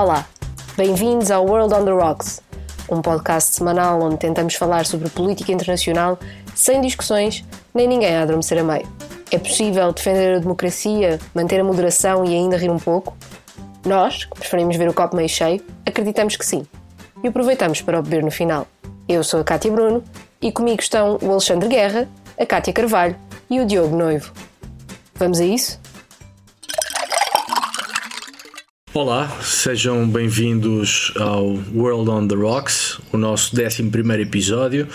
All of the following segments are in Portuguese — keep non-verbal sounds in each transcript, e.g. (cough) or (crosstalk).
Olá, bem-vindos ao World on the Rocks, um podcast semanal onde tentamos falar sobre política internacional sem discussões nem ninguém a adormecer a meio. É possível defender a democracia, manter a moderação e ainda rir um pouco? Nós, que preferimos ver o copo meio cheio, acreditamos que sim. E aproveitamos para o beber no final. Eu sou a Cátia Bruno e comigo estão o Alexandre Guerra, a Cátia Carvalho e o Diogo Noivo. Vamos a isso? Olá, sejam bem-vindos ao World on the Rocks, o nosso 11 episódio.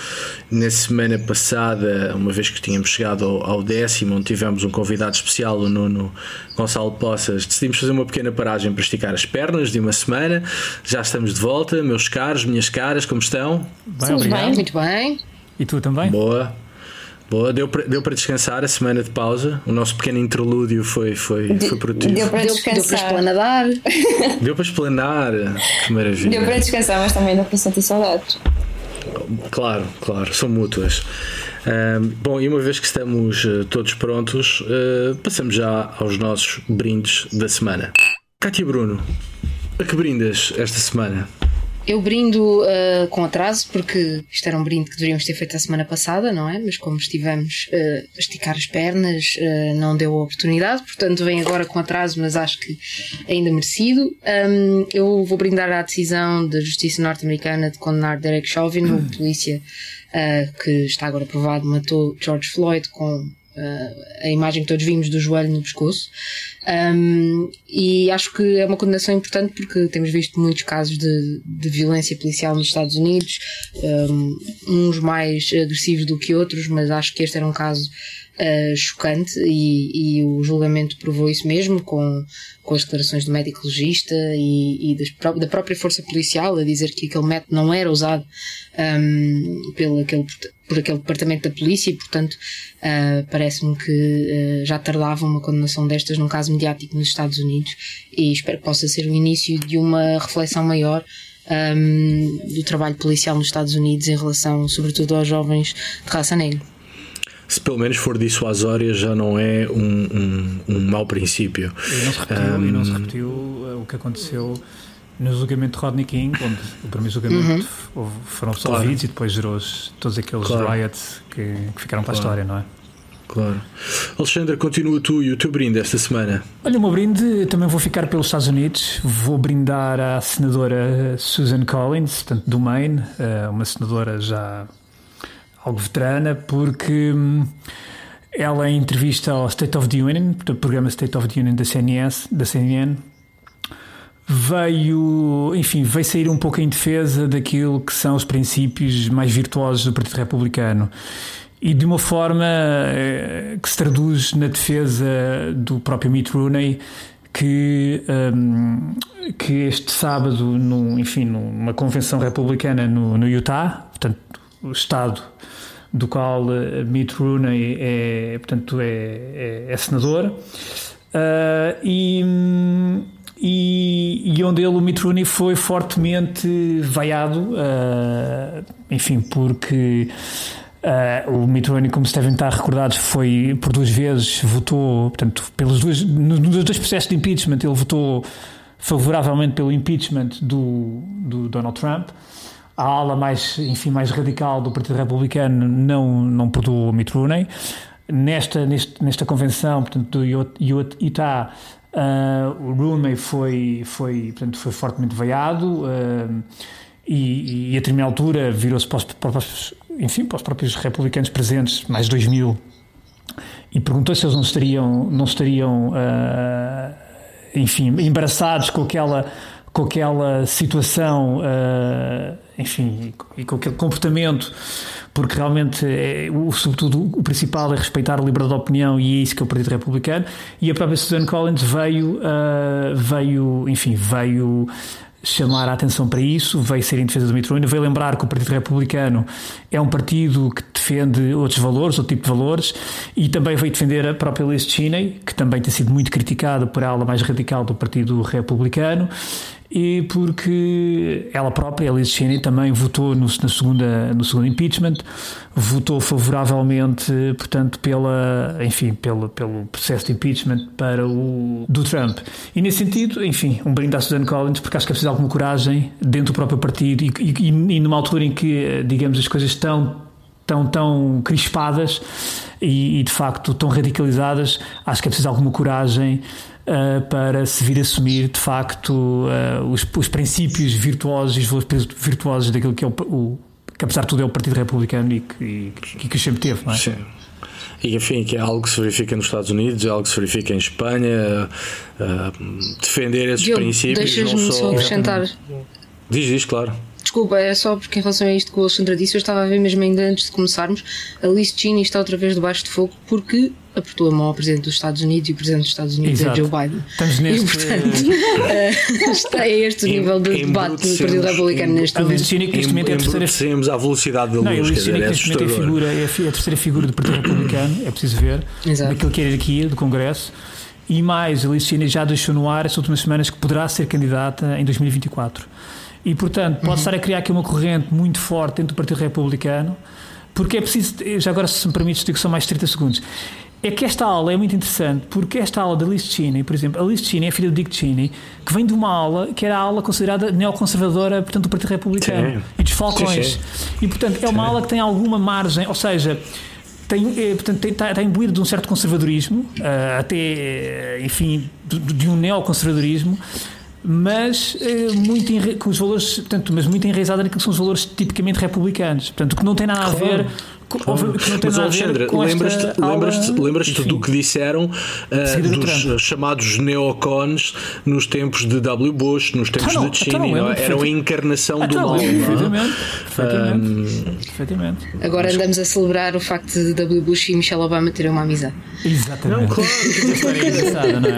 Na semana passada, uma vez que tínhamos chegado ao, décimo, onde tivemos um convidado especial, o Nuno Gonçalo Poças, decidimos fazer uma pequena paragem para esticar as pernas de uma semana. Já estamos de volta, meus caros, minhas caras, como estão? Bem, bem, muito bem. E tu também? Boa. Boa, deu para, deu para descansar a semana de pausa. O nosso pequeno interlúdio foi, foi, foi produtivo. Deu para descansar. Deu para esplanadar. Deu para esplanar. Que maravilha. Deu para descansar, mas também deu para sentir saudades. Claro, claro, são mútuas. Uh, bom, e uma vez que estamos uh, todos prontos, uh, passamos já aos nossos brindes da semana. Cátia Bruno, a que brindas esta semana? Eu brindo uh, com atraso, porque isto era um brinde que deveríamos ter feito a semana passada, não é? Mas como estivemos uh, a esticar as pernas, uh, não deu a oportunidade, portanto vem agora com atraso, mas acho que ainda merecido. Um, eu vou brindar à decisão da Justiça Norte-Americana de condenar Derek Chauvin, o polícia que está agora provado matou George Floyd com a imagem que todos vimos do joelho no pescoço. Um, e acho que é uma condenação importante porque temos visto muitos casos de, de violência policial nos Estados Unidos, um, uns mais agressivos do que outros, mas acho que este era um caso uh, chocante e, e, o julgamento provou isso mesmo com, com as declarações do médico legista e, e das, da própria força policial a dizer que aquele método não era usado um, pelo aquele, por aquele departamento da polícia e portanto uh, parece-me que uh, já tardava uma condenação destas num caso mediático nos Estados Unidos e espero que possa ser o início de uma reflexão maior um, do trabalho policial nos Estados Unidos em relação, sobretudo, aos jovens de raça negra se pelo menos for dissuasória, já não é um, um, um mau princípio. E não se repetiu, um, e não se repetiu uh, o que aconteceu no julgamento de Rodney King, onde o primeiro julgamento uhum. foram absolvidos claro. e depois gerou todos aqueles claro. riots que, que ficaram para claro. a história, não é? Claro. Alexandre, continua tu e o teu brinde esta semana. Olha, o meu brinde também vou ficar pelos Estados Unidos. Vou brindar à senadora Susan Collins, portanto, do Maine, uh, uma senadora já algo veterana, porque hum, ela, em entrevista ao State of the Union, o programa State of the Union da, CNS, da CNN, veio, enfim, veio sair um pouco em defesa daquilo que são os princípios mais virtuosos do Partido Republicano. E de uma forma eh, que se traduz na defesa do próprio Mitt Rooney que, um, que este sábado, enfim, numa convenção republicana no, no Utah, portanto, o estado do qual uh, Mitt Rooney é, portanto, é, é, é senador, uh, e, e, e, onde ele, o Mitt Rooney, foi fortemente vaiado, uh, enfim, porque Uh, o Mitt Romney, como se devem estar recordados, foi por duas vezes votou, portanto, pelos dois, nos dois processos de impeachment, ele votou favoravelmente pelo impeachment do, do Donald Trump a ala mais, enfim, mais radical do Partido Republicano não, não perdoou Mitt Rooney. Nesta, neste, nesta convenção, portanto, do Utah, uh, o Rooney foi, foi, portanto, foi fortemente veiado uh, e, e, a determinada altura virou-se para, para, enfim, para os próprios republicanos presentes, mais de 2 mil, e perguntou se eles não estariam, não estariam uh, enfim, embaraçados com aquela com aquela situação, uh, enfim, e com aquele comportamento, porque realmente, é, o, sobretudo, o principal é respeitar a liberdade de opinião e é isso que é o Partido Republicano. E a própria Susan Collins veio, uh, veio, enfim, veio chamar a atenção para isso, veio ser em defesa do Mitt Romney, veio lembrar que o Partido Republicano é um partido que defende outros valores, outro tipo de valores, e também veio defender a própria Liz Cheney, que também tem sido muito criticada por ela mais radical do Partido Republicano, e porque ela própria, Elise Cheney, também votou no, na segunda, no segundo impeachment, votou favoravelmente, portanto, pela, enfim, pelo, pelo processo de impeachment para o do Trump. E nesse sentido, enfim, um brinde à Susan Collins, porque acho que é preciso alguma coragem dentro do próprio partido e, e, e numa altura em que, digamos, as coisas estão tão, tão crispadas e, e, de facto tão radicalizadas, acho que é preciso alguma coragem uh, para se vir assumir de facto uh, os, os, princípios virtuosos e os valores virtuosos daquilo que é o, o, que apesar de tudo é o Partido Republicano e que, e, e que sempre teve, não é? Sim. E enfim, que é algo que se verifica nos Estados Unidos, é algo que se verifica em Espanha, uh, defender esses Diogo, princípios. Deixas-me só acrescentar. Diz, diz, claro. Desculpa, é só porque em relação a isto que o Alexandre disse, eu estava a ver mesmo ainda antes de começarmos, a Liz Cheney está outra vez debaixo de fogo porque apertou a mão ao Presidente dos Estados Unidos e o Presidente dos Estados Unidos Exato. é Joe Biden. Estamos neste... E portanto, uh, (laughs) está é este o nível de debate no Partido Republicano neste momento. A Liz Cheney que neste momento é a terceira... à velocidade da luz. Não, a Liz Cheney que neste momento é a, figura, é a terceira figura do Partido Republicano, é preciso ver, Exato. daquilo que é a hierarquia do Congresso. E mais, a Liz Cheney já deixou no ar estas últimas semanas que poderá ser candidata em 2024. E, portanto, pode uhum. estar a criar aqui uma corrente muito forte dentro do Partido Republicano, porque é preciso, já agora se me permites, digo só mais 30 segundos. É que esta aula é muito interessante, porque esta aula da Liz Cheney, por exemplo, a Liz Cheney é filha do Dick Cheney, que vem de uma aula que era a aula considerada neoconservadora, portanto, do Partido Republicano sim. e dos Falcões. Sim, sim. E, portanto, é uma aula que tem alguma margem, ou seja, tem, é, portanto, está, está imbuído de um certo conservadorismo, uh, até, enfim, de, de um neoconservadorismo, mas eh, muito com os valores, portanto, mas muito enraizada naquilo que são os valores tipicamente republicanos. Portanto, o que não tem nada a ver Claro. Mas, Alexandre, lembras-te lembras lembras do que disseram uh, dos chamados neocons nos tempos de W. Bush, nos tempos então, de Cheney? Então Eram a encarnação do então, mal. Perfeitamente. Perfeitamente. Um, Agora andamos a celebrar o facto de W. Bush e Michelle Obama terem uma amizade. Exatamente. Não, claro.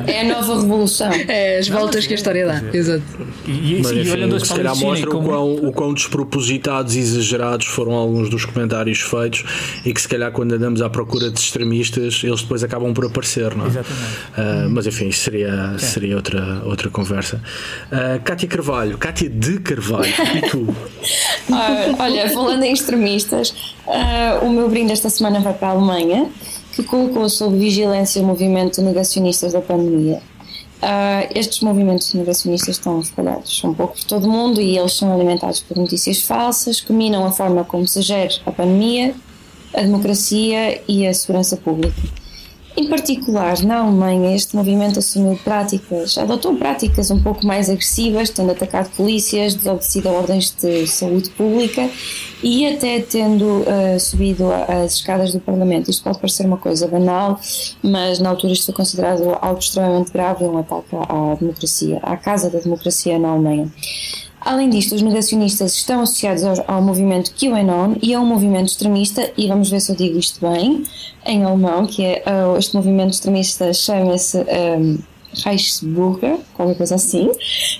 é, é? a nova revolução. É as voltas não, que a história dá. Exato. E, e, Mas, enfim, olhando se calhar mostra como... o, quão, o quão despropositados e exagerados foram alguns dos comentários feitos e que se calhar quando andamos à procura de extremistas eles depois acabam por aparecer, não é? Exatamente. Uh, mas enfim, isso seria, seria outra, outra conversa. Uh, Cátia Carvalho, Cátia de Carvalho, e tu? uh, (laughs) olha, falando em extremistas, uh, o meu brinde esta semana vai para a Alemanha, que colocou sob vigilância o movimento negacionistas da pandemia. Uh, estes movimentos negacionistas estão espalhados um pouco por todo o mundo e eles são alimentados por notícias falsas que minam a forma como se gera a pandemia a democracia e a segurança pública. Em particular, na Alemanha, este movimento assumiu práticas, adotou práticas um pouco mais agressivas, tendo atacado polícias, desobedecido a ordens de saúde pública e até tendo uh, subido as escadas do Parlamento. Isto pode parecer uma coisa banal, mas na altura isto foi considerado algo extremamente grave um ataque à democracia, à Casa da Democracia na Alemanha. Além disto, os negacionistas estão associados ao, ao movimento QAnon e a um movimento extremista, e vamos ver se eu digo isto bem, em alemão, que é uh, este movimento extremista chama-se um, Reichsbürger, qualquer coisa assim,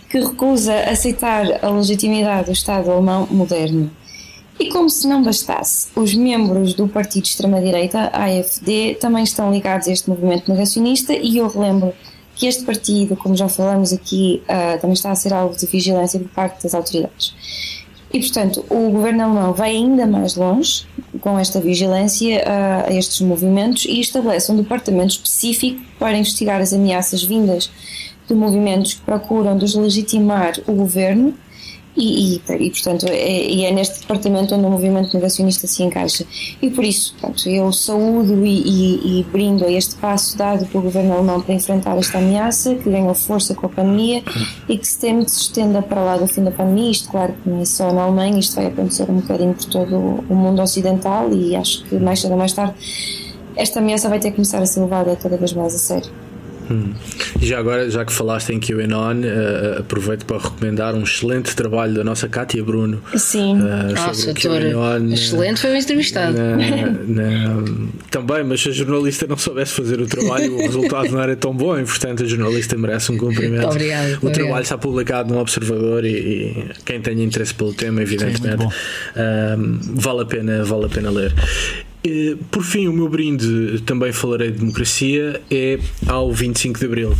que recusa aceitar a legitimidade do Estado alemão moderno. E como se não bastasse, os membros do partido de extrema-direita, AFD, também estão ligados a este movimento negacionista e eu relembro que este partido, como já falamos aqui, uh, também está a ser alvo de vigilância por parte das autoridades. E, portanto, o governo alemão vai ainda mais longe com esta vigilância uh, a estes movimentos e estabelece um departamento específico para investigar as ameaças vindas de movimentos que procuram deslegitimar o governo e, e, e, portanto, é, e é neste departamento onde o movimento negacionista se encaixa. E por isso, portanto, eu saúdo e, e, brindo a este passo dado pelo governo alemão para enfrentar esta ameaça, que ganhou força com a pandemia e que se teme que se estenda para lá do fim da pandemia. Isto, claro, que não é só na Alemanha, isto vai acontecer um bocadinho por todo o mundo ocidental e acho que mais cedo ou mais tarde esta ameaça vai ter que começar a ser levada cada vez mais a sério. Hum. E já agora, já que falaste em QAnon, uh, aproveito para recomendar um excelente trabalho da nossa Kátia Bruno. Sim, uh, nossa, QAnon, excelente, foi um entrevistado. Na, na, também, mas se a jornalista não soubesse fazer o trabalho, o resultado não era tão bom, e portanto a jornalista merece um cumprimento. Obrigado, o obrigado. trabalho está publicado no Observador e, e, quem tem interesse pelo tema, evidentemente, Sim, vale, a pena, vale a pena ler. Por fim, o meu brinde, também falarei de democracia, é ao 25 de Abril.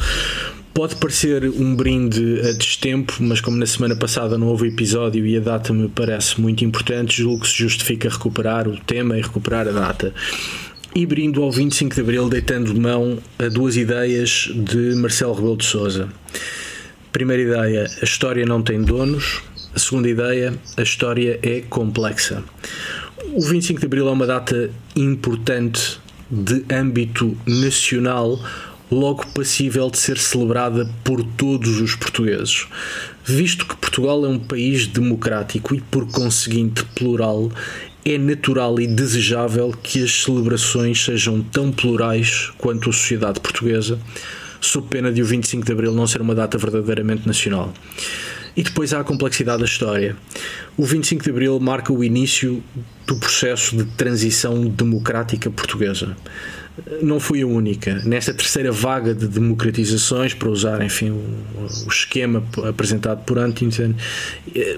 Pode parecer um brinde a destempo, mas como na semana passada não houve episódio e a data me parece muito importante, julgo que se justifica recuperar o tema e recuperar a data. E brindo ao 25 de Abril, deitando mão a duas ideias de Marcelo Rebelo de Souza. Primeira ideia: a história não tem donos. A segunda ideia: a história é complexa. O 25 de Abril é uma data importante de âmbito nacional logo passível de ser celebrada por todos os portugueses. Visto que Portugal é um país democrático e, por conseguinte, plural, é natural e desejável que as celebrações sejam tão plurais quanto a sociedade portuguesa, sob pena de o 25 de Abril não ser uma data verdadeiramente nacional. E depois há a complexidade da história. O 25 de Abril marca o início do processo de transição democrática portuguesa não foi a única. Nesta terceira vaga de democratizações, para usar, enfim, o, o esquema apresentado por Huntington, eh,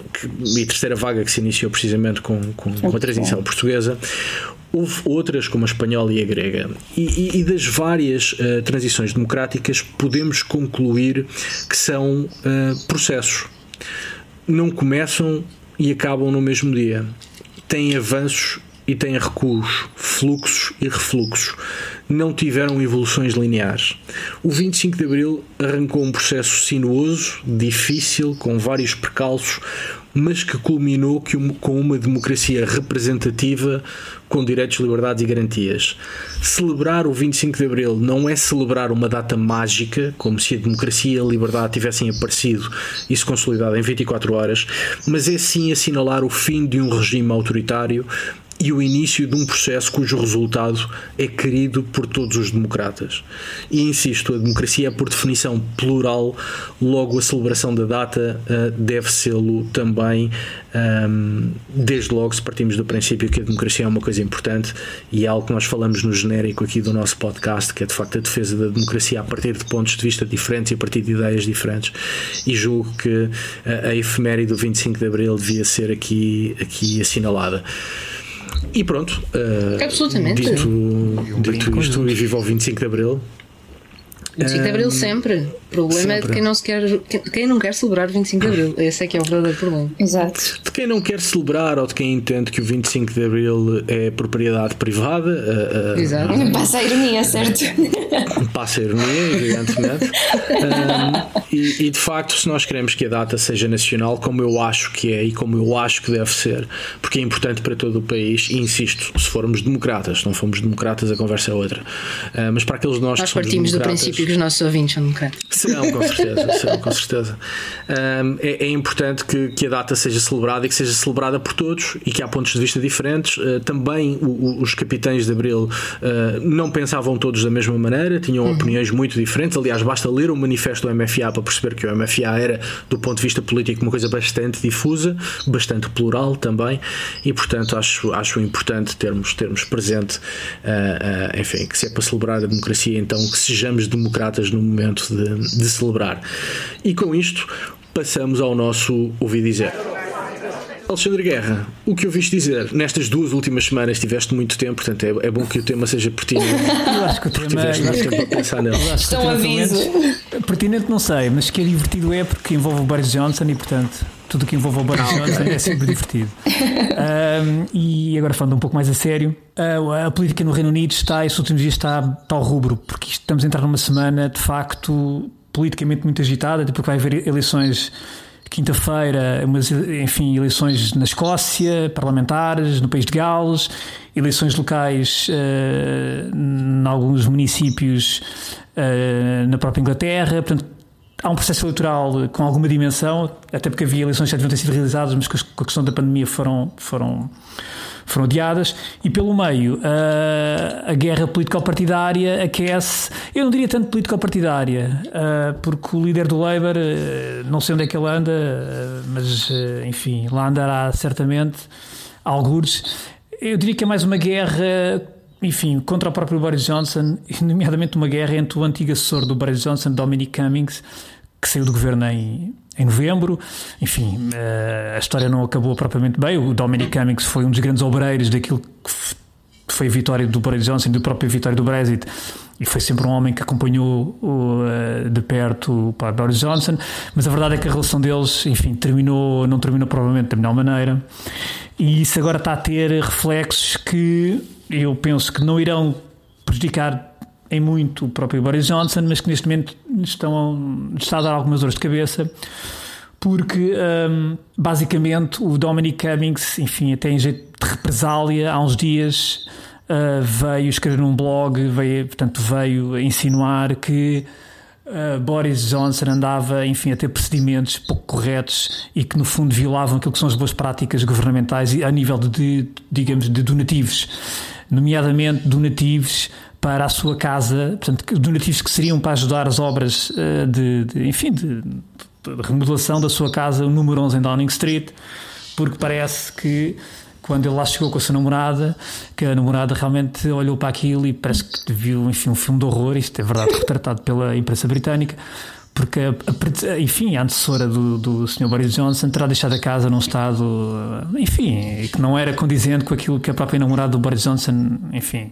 e a terceira vaga que se iniciou precisamente com, com, com a transição portuguesa, houve outras como a espanhola e a grega. E, e, e das várias uh, transições democráticas, podemos concluir que são uh, processos. Não começam e acabam no mesmo dia. Têm avanços e têm recuos, fluxos e refluxos. Não tiveram evoluções lineares. O 25 de Abril arrancou um processo sinuoso, difícil, com vários percalços, mas que culminou com uma democracia representativa com direitos, liberdades e garantias. Celebrar o 25 de Abril não é celebrar uma data mágica, como se a democracia e a liberdade tivessem aparecido e se consolidado em 24 horas, mas é sim assinalar o fim de um regime autoritário e o início de um processo cujo resultado é querido por todos os democratas. E insisto, a democracia é por definição plural, logo a celebração da data uh, deve sê-lo também, um, ehm, desde logo se partimos do princípio que a democracia é uma coisa importante e é algo que nós falamos no genérico aqui do nosso podcast, que é de facto a defesa da democracia a partir de pontos de vista diferentes e a partir de ideias diferentes. E julgo que a, a efeméride do 25 de Abril devia ser aqui, aqui assinalada. E pronto. Uh, Absolutamente. Dito, dito isto, e viva o 25 de Abril. 25 de Abril sempre. O problema sempre. é de quem não, se quer, quem não quer celebrar 25 de Abril. Esse é que é o verdadeiro problema. Exato. De quem não quer celebrar ou de quem entende que o 25 de Abril é propriedade privada. Uh, uh, Exato. Passa a ironia, certo? (laughs) Passa a ironia, evidentemente. (laughs) e, e, de facto, se nós queremos que a data seja nacional, como eu acho que é e como eu acho que deve ser, porque é importante para todo o país, e insisto, se formos democratas, se não formos democratas, a conversa é outra. Uh, mas para aqueles nós, nós que partimos do princípio que os nossos ouvintes são democratas. Serão, com certeza. com certeza. Um, é, é, importante que, que, a data seja celebrada e que seja celebrada por todos e que há pontos de vista diferentes. Uh, também o, o, os capitães de Abril uh, não pensavam todos da mesma maneira, tinham uhum. opiniões muito diferentes. Aliás, basta ler o manifesto do MFA para perceber que o MFA era, do ponto de vista político, uma coisa bastante difusa, bastante plural também, e portanto acho, acho importante termos, termos presente, uh, enfim, que se é para celebrar a democracia, então que sejamos democratas no momento de, de celebrar. E com isto, passamos ao nosso ouvir dizer. Alexandre Guerra, o que ouviste dizer nestas duas últimas semanas? Tiveste muito tempo, portanto é, é bom que o tema seja pertinente. Eu acho que o tema tiveste muito tempo a pensar nele. Estão aviso. Pertinente não sei, mas que é divertido é porque envolve o Boris Johnson e portanto tudo o que envolve o Boris ah, Johnson okay. é sempre divertido. um, e agora falando um pouco mais a sério, a, a, política no Reino Unido está, estes últimos dias está, está ao rubro, porque estamos a entrar numa semana de facto politicamente muito agitada, porque vai haver eleições quinta-feira, enfim, eleições na Escócia, parlamentares, no país de Gales, eleições locais uh, em alguns municípios uh, na própria Inglaterra. Portanto, há um processo eleitoral com alguma dimensão, até porque havia eleições que já deviam ter sido realizadas, mas com a questão da pandemia foram, foram foram adiadas, e pelo meio a, a guerra político-partidária aquece, eu não diria tanto político-partidária, porque o líder do Labour, não sei onde é que ele anda, mas enfim, lá andará certamente, algures. Eu diria que é mais uma guerra enfim, contra o próprio Boris Johnson, (laughs) nomeadamente uma guerra entre o antigo assessor do Boris Johnson, Dominic Cummings, que saiu do governo em em novembro. Enfim, eh, a história não acabou propriamente bem. O Dominic Cummings foi um dos grandes obreiros daquilo que foi a vitória do Boris Johnson, do próprio vitória do Brexit e foi sempre um homem que acompanhou uh, de perto o Boris Johnson, mas a verdade é que a relação deles, enfim, terminou, não terminou provavelmente da melhor maneira, e isso agora está a ter reflexos que eu penso que não irão prejudicar em muito o próprio Boris Johnson, mas que neste momento estão, está a dar algumas dores de cabeça, porque um, basicamente o Dominic Cummings, enfim, até em jeito de represália, há uns dias uh, veio escrever num blog, veio, portanto, veio insinuar que uh, Boris Johnson andava, enfim, a ter procedimentos pouco corretos e que no fundo violavam aquilo que são as boas práticas governamentais a nível de, de digamos, de donativos, nomeadamente donativos para a sua casa, portanto, donativos que seriam para ajudar as obras uh, de, de, enfim, de, de, remodelação da sua casa, o número 11 em Downing Street, porque parece que quando ele lá chegou com a sua namorada, que a namorada realmente olhou para aquilo e parece que viu enfim, um filme de horror, isto é verdade retratado pela imprensa britânica, porque, a, a, enfim, a antecessora do, do Sr. Boris Johnson terá deixado a casa num estado, enfim, que não era condizente com aquilo que a própria namorada do Boris Johnson, enfim,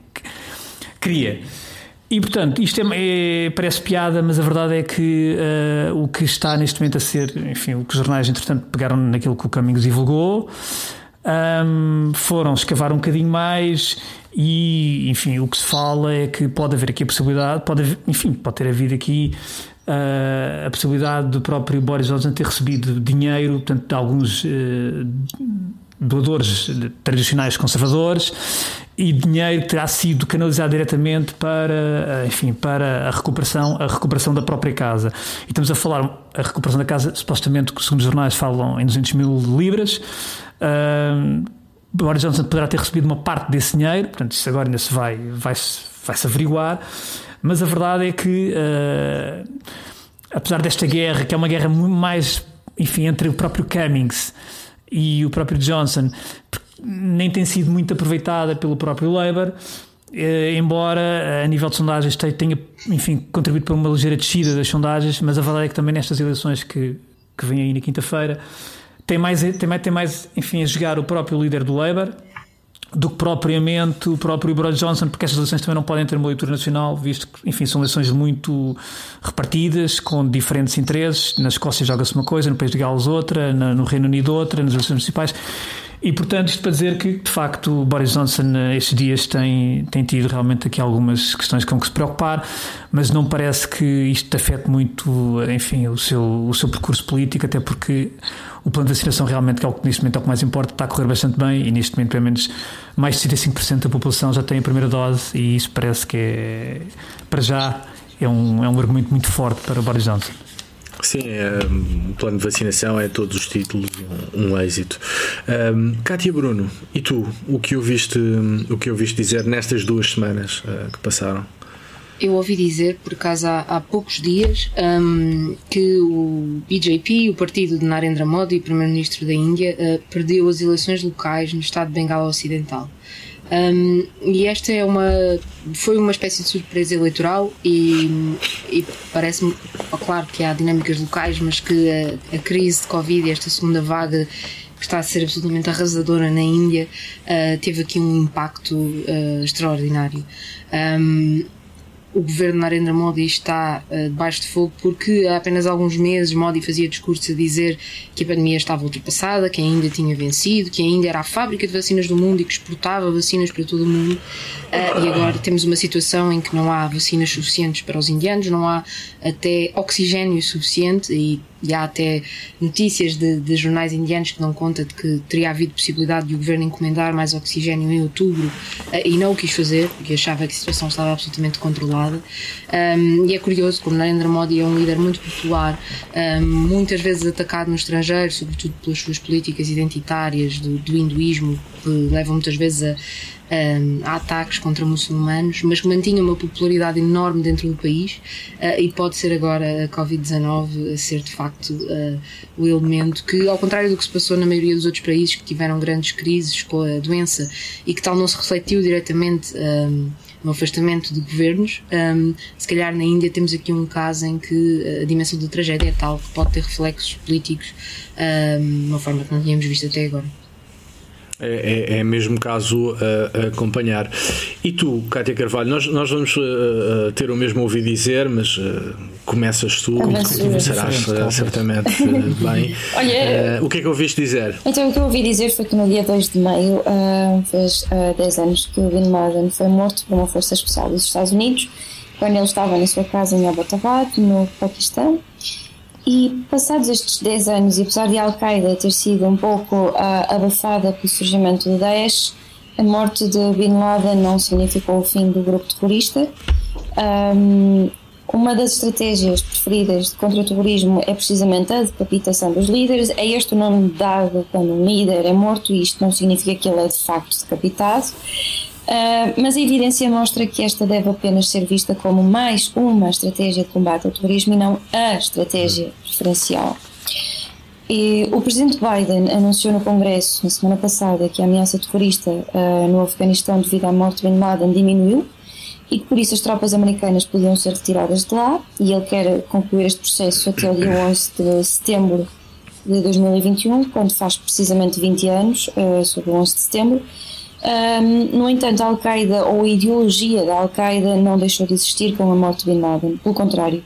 queria. E portanto, isto é, é, parece piada, mas a verdade é que uh, o que está neste momento a ser, enfim, o que os jornais, entretanto, pegaram naquilo que o Cummings divulgou, um, foram escavar um bocadinho mais e, enfim, o que se fala é que pode haver aqui a possibilidade, pode haver, enfim, pode ter havido aqui uh, a possibilidade do próprio Boris Johnson ter recebido dinheiro, portanto, de alguns uh, doadores tradicionais conservadores e dinheiro que terá sido canalizado diretamente para, ah, enfim, para a recuperação, a recuperação da própria casa. E estamos a falar a recuperação da casa, supostamente, segundo os jornais falam em 200 mil libras. Uh, Boris Johnson poderá ter recebido uma parte desse dinheiro, portanto, isso agora ainda se vai, vai, vai -se averiguar, mas a verdade é que, uh, apesar desta guerra, que é uma guerra mais, enfim, entre o próprio Cummings e o próprio Johnson, nem tem sido muito aproveitada pelo próprio Labour, uh, embora a nível de sondagens tenha, enfim, contribuído para uma ligeira descida das sondagens, mas a verdade é que também nestas eleições que, que vêm aí na quinta-feira tem mais, tem, mais, tem mais, enfim, a jogar o próprio líder do Labour do que propriamente o próprio Boris Johnson, porque estas eleições também não podem ter uma leitura nacional, visto que, enfim, são eleições muito repartidas, com diferentes interesses. Na Escócia joga-se uma coisa, no País de Gales outra, no Reino Unido outra, nas eleições municipais. E, portanto, isto para dizer que, de facto, Boris Johnson eh, estes dias tem, tem tido realmente aqui algumas questões com que se preocupar, mas não parece que isto afete muito, enfim, o seu, o seu percurso político, até porque o plano de vacinação realmente, que é o que neste momento é o que mais importa, está a correr bastante bem e neste momento pelo menos mais de 65% da população já tem a primeira dose e isso parece que é, para já, é um, é um argumento muito forte para o Boris Johnson. Sim, é, o plano de vacinação é todos os títulos um, um êxito. Um, Cátia Bruno, e tu, o que ouviste, o que ouviste dizer nestas duas semanas uh, que passaram? Eu ouvi dizer, por acaso há, há poucos dias, um, que o BJP, o partido de Narendra Modi, primeiro-ministro da Índia, uh, perdeu as eleições locais no estado de Bengala Ocidental. Um, e esta é uma foi uma espécie de surpresa eleitoral e, e parece-me claro que há dinâmicas locais mas que a, a, crise de Covid e esta segunda vaga que está a ser absolutamente arrasadora na Índia uh, teve aqui um impacto uh, extraordinário um, o governo Narendra Modi está uh, debaixo de fogo porque há apenas alguns meses Modi fazia discursos a dizer que a pandemia estava ultrapassada, que ainda tinha vencido, que ainda era a fábrica de vacinas do mundo e que exportava vacinas para todo o mundo. Uh, e agora temos uma situação em que não há vacinas suficientes para os indianos, não há até oxigênio suficiente e e há até notícias de, de, jornais indianos que dão conta de que teria havido possibilidade de o governo encomendar mais oxigênio em outubro uh, e não o quis fazer, porque achava que a situação estava absolutamente controlada. Um, e é curioso, como Narendra Modi é um líder muito popular, um, muitas vezes atacado no estrangeiro, sobretudo pelas suas políticas identitárias do, do hinduísmo, que levam muitas vezes a um, ataques contra muçulmanos, mas que mantinha uma popularidade enorme dentro do país uh, e pode ser agora a Covid-19 a ser de facto uh, o elemento que, ao contrário do que se passou na maioria dos outros países que tiveram grandes crises com a doença e que tal não se refletiu diretamente um, no afastamento de governos, um, se calhar na Índia temos aqui um caso em que a dimensão da tragédia é tal que pode ter reflexos políticos de uma forma que não tínhamos visto até agora. É, é, é mesmo caso a, a, acompanhar. E tu, Cátia Carvalho, nós, nós vamos uh, ter o mesmo ouvido dizer, mas uh, começas tu começarás uh, certamente (laughs) bem. Olha, o que é que ouviste dizer? Então, o que eu ouvi dizer foi que no dia 2 de maio fez uh, 10 anos que o Bin Laden foi morto por uma força especial dos Estados Unidos, quando ele estava na sua casa em Abbottabad, no Paquistão. E passados estes 10 anos, e apesar de Al-Qaeda ter sido um pouco uh, abafada pelo surgimento do Daesh, a morte de Bin Laden não significou o fim do grupo terrorista. Um, uma das estratégias preferidas contra o terrorismo é precisamente a decapitação dos líderes. É este o nome dado quando um líder é morto, e isto não significa que ele é de facto decapitado. Uh, mas a evidência mostra que esta deve apenas ser vista como mais uma estratégia de combate ao terrorismo e não a estratégia preferencial. E o presidente Biden anunciou no Congresso na semana passada que a ameaça terrorista uh, no Afeganistão devido à morte de Bin Laden diminuiu e que por isso as tropas americanas podiam ser retiradas de lá e ele quer concluir este processo até o dia 11 de setembro de 2021, quando faz precisamente 20 anos, uh, sobre o 11 de setembro. Um, no entanto, a Al-Qaeda ou a ideologia da Al-Qaeda não deixou de existir com a morte de Bin Laden, pelo contrário.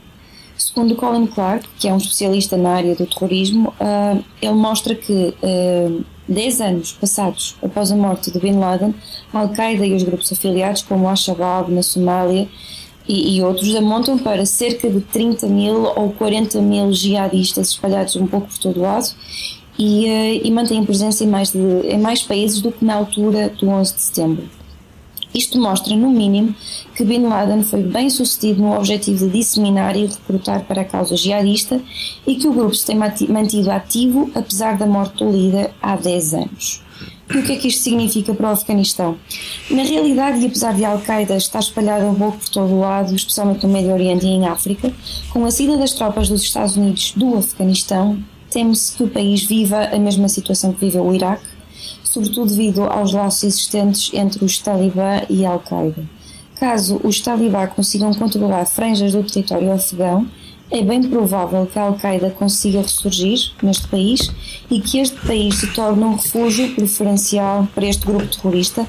Segundo Colin Clark, que é um especialista na área do terrorismo, uh, ele mostra que uh, 10 anos passados após a morte de Bin Laden, a Al-Qaeda e os grupos afiliados, como o Al-Shabaab na Somália e, e, outros, amontam para cerca de 30 mil ou 40 mil jihadistas espalhados um pouco por todo o lado e, uh, e mantém presença em mais, de, em mais países do que na altura do 11 de setembro. Isto mostra, no mínimo, que Bin Laden foi bem sucedido no objetivo de disseminar e recrutar para a causa jihadista e que o grupo se tem mantido ativo apesar da morte do líder há 10 anos. E o que é que isto significa para o Afeganistão? Na realidade, e apesar de Al-Qaeda estar espalhada um pouco por todo o lado, especialmente no Médio Oriente e em África, com a saída das tropas dos Estados Unidos do Afeganistão, teme-se que o país viva a mesma situação que viveu o Iraque, sobretudo devido aos laços existentes entre os Talibã e Al-Qaeda. Caso os Talibã consigam controlar franjas do território afegão, é bem provável que a Al-Qaeda consiga ressurgir neste país e que este país se torne um refúgio preferencial para este grupo terrorista,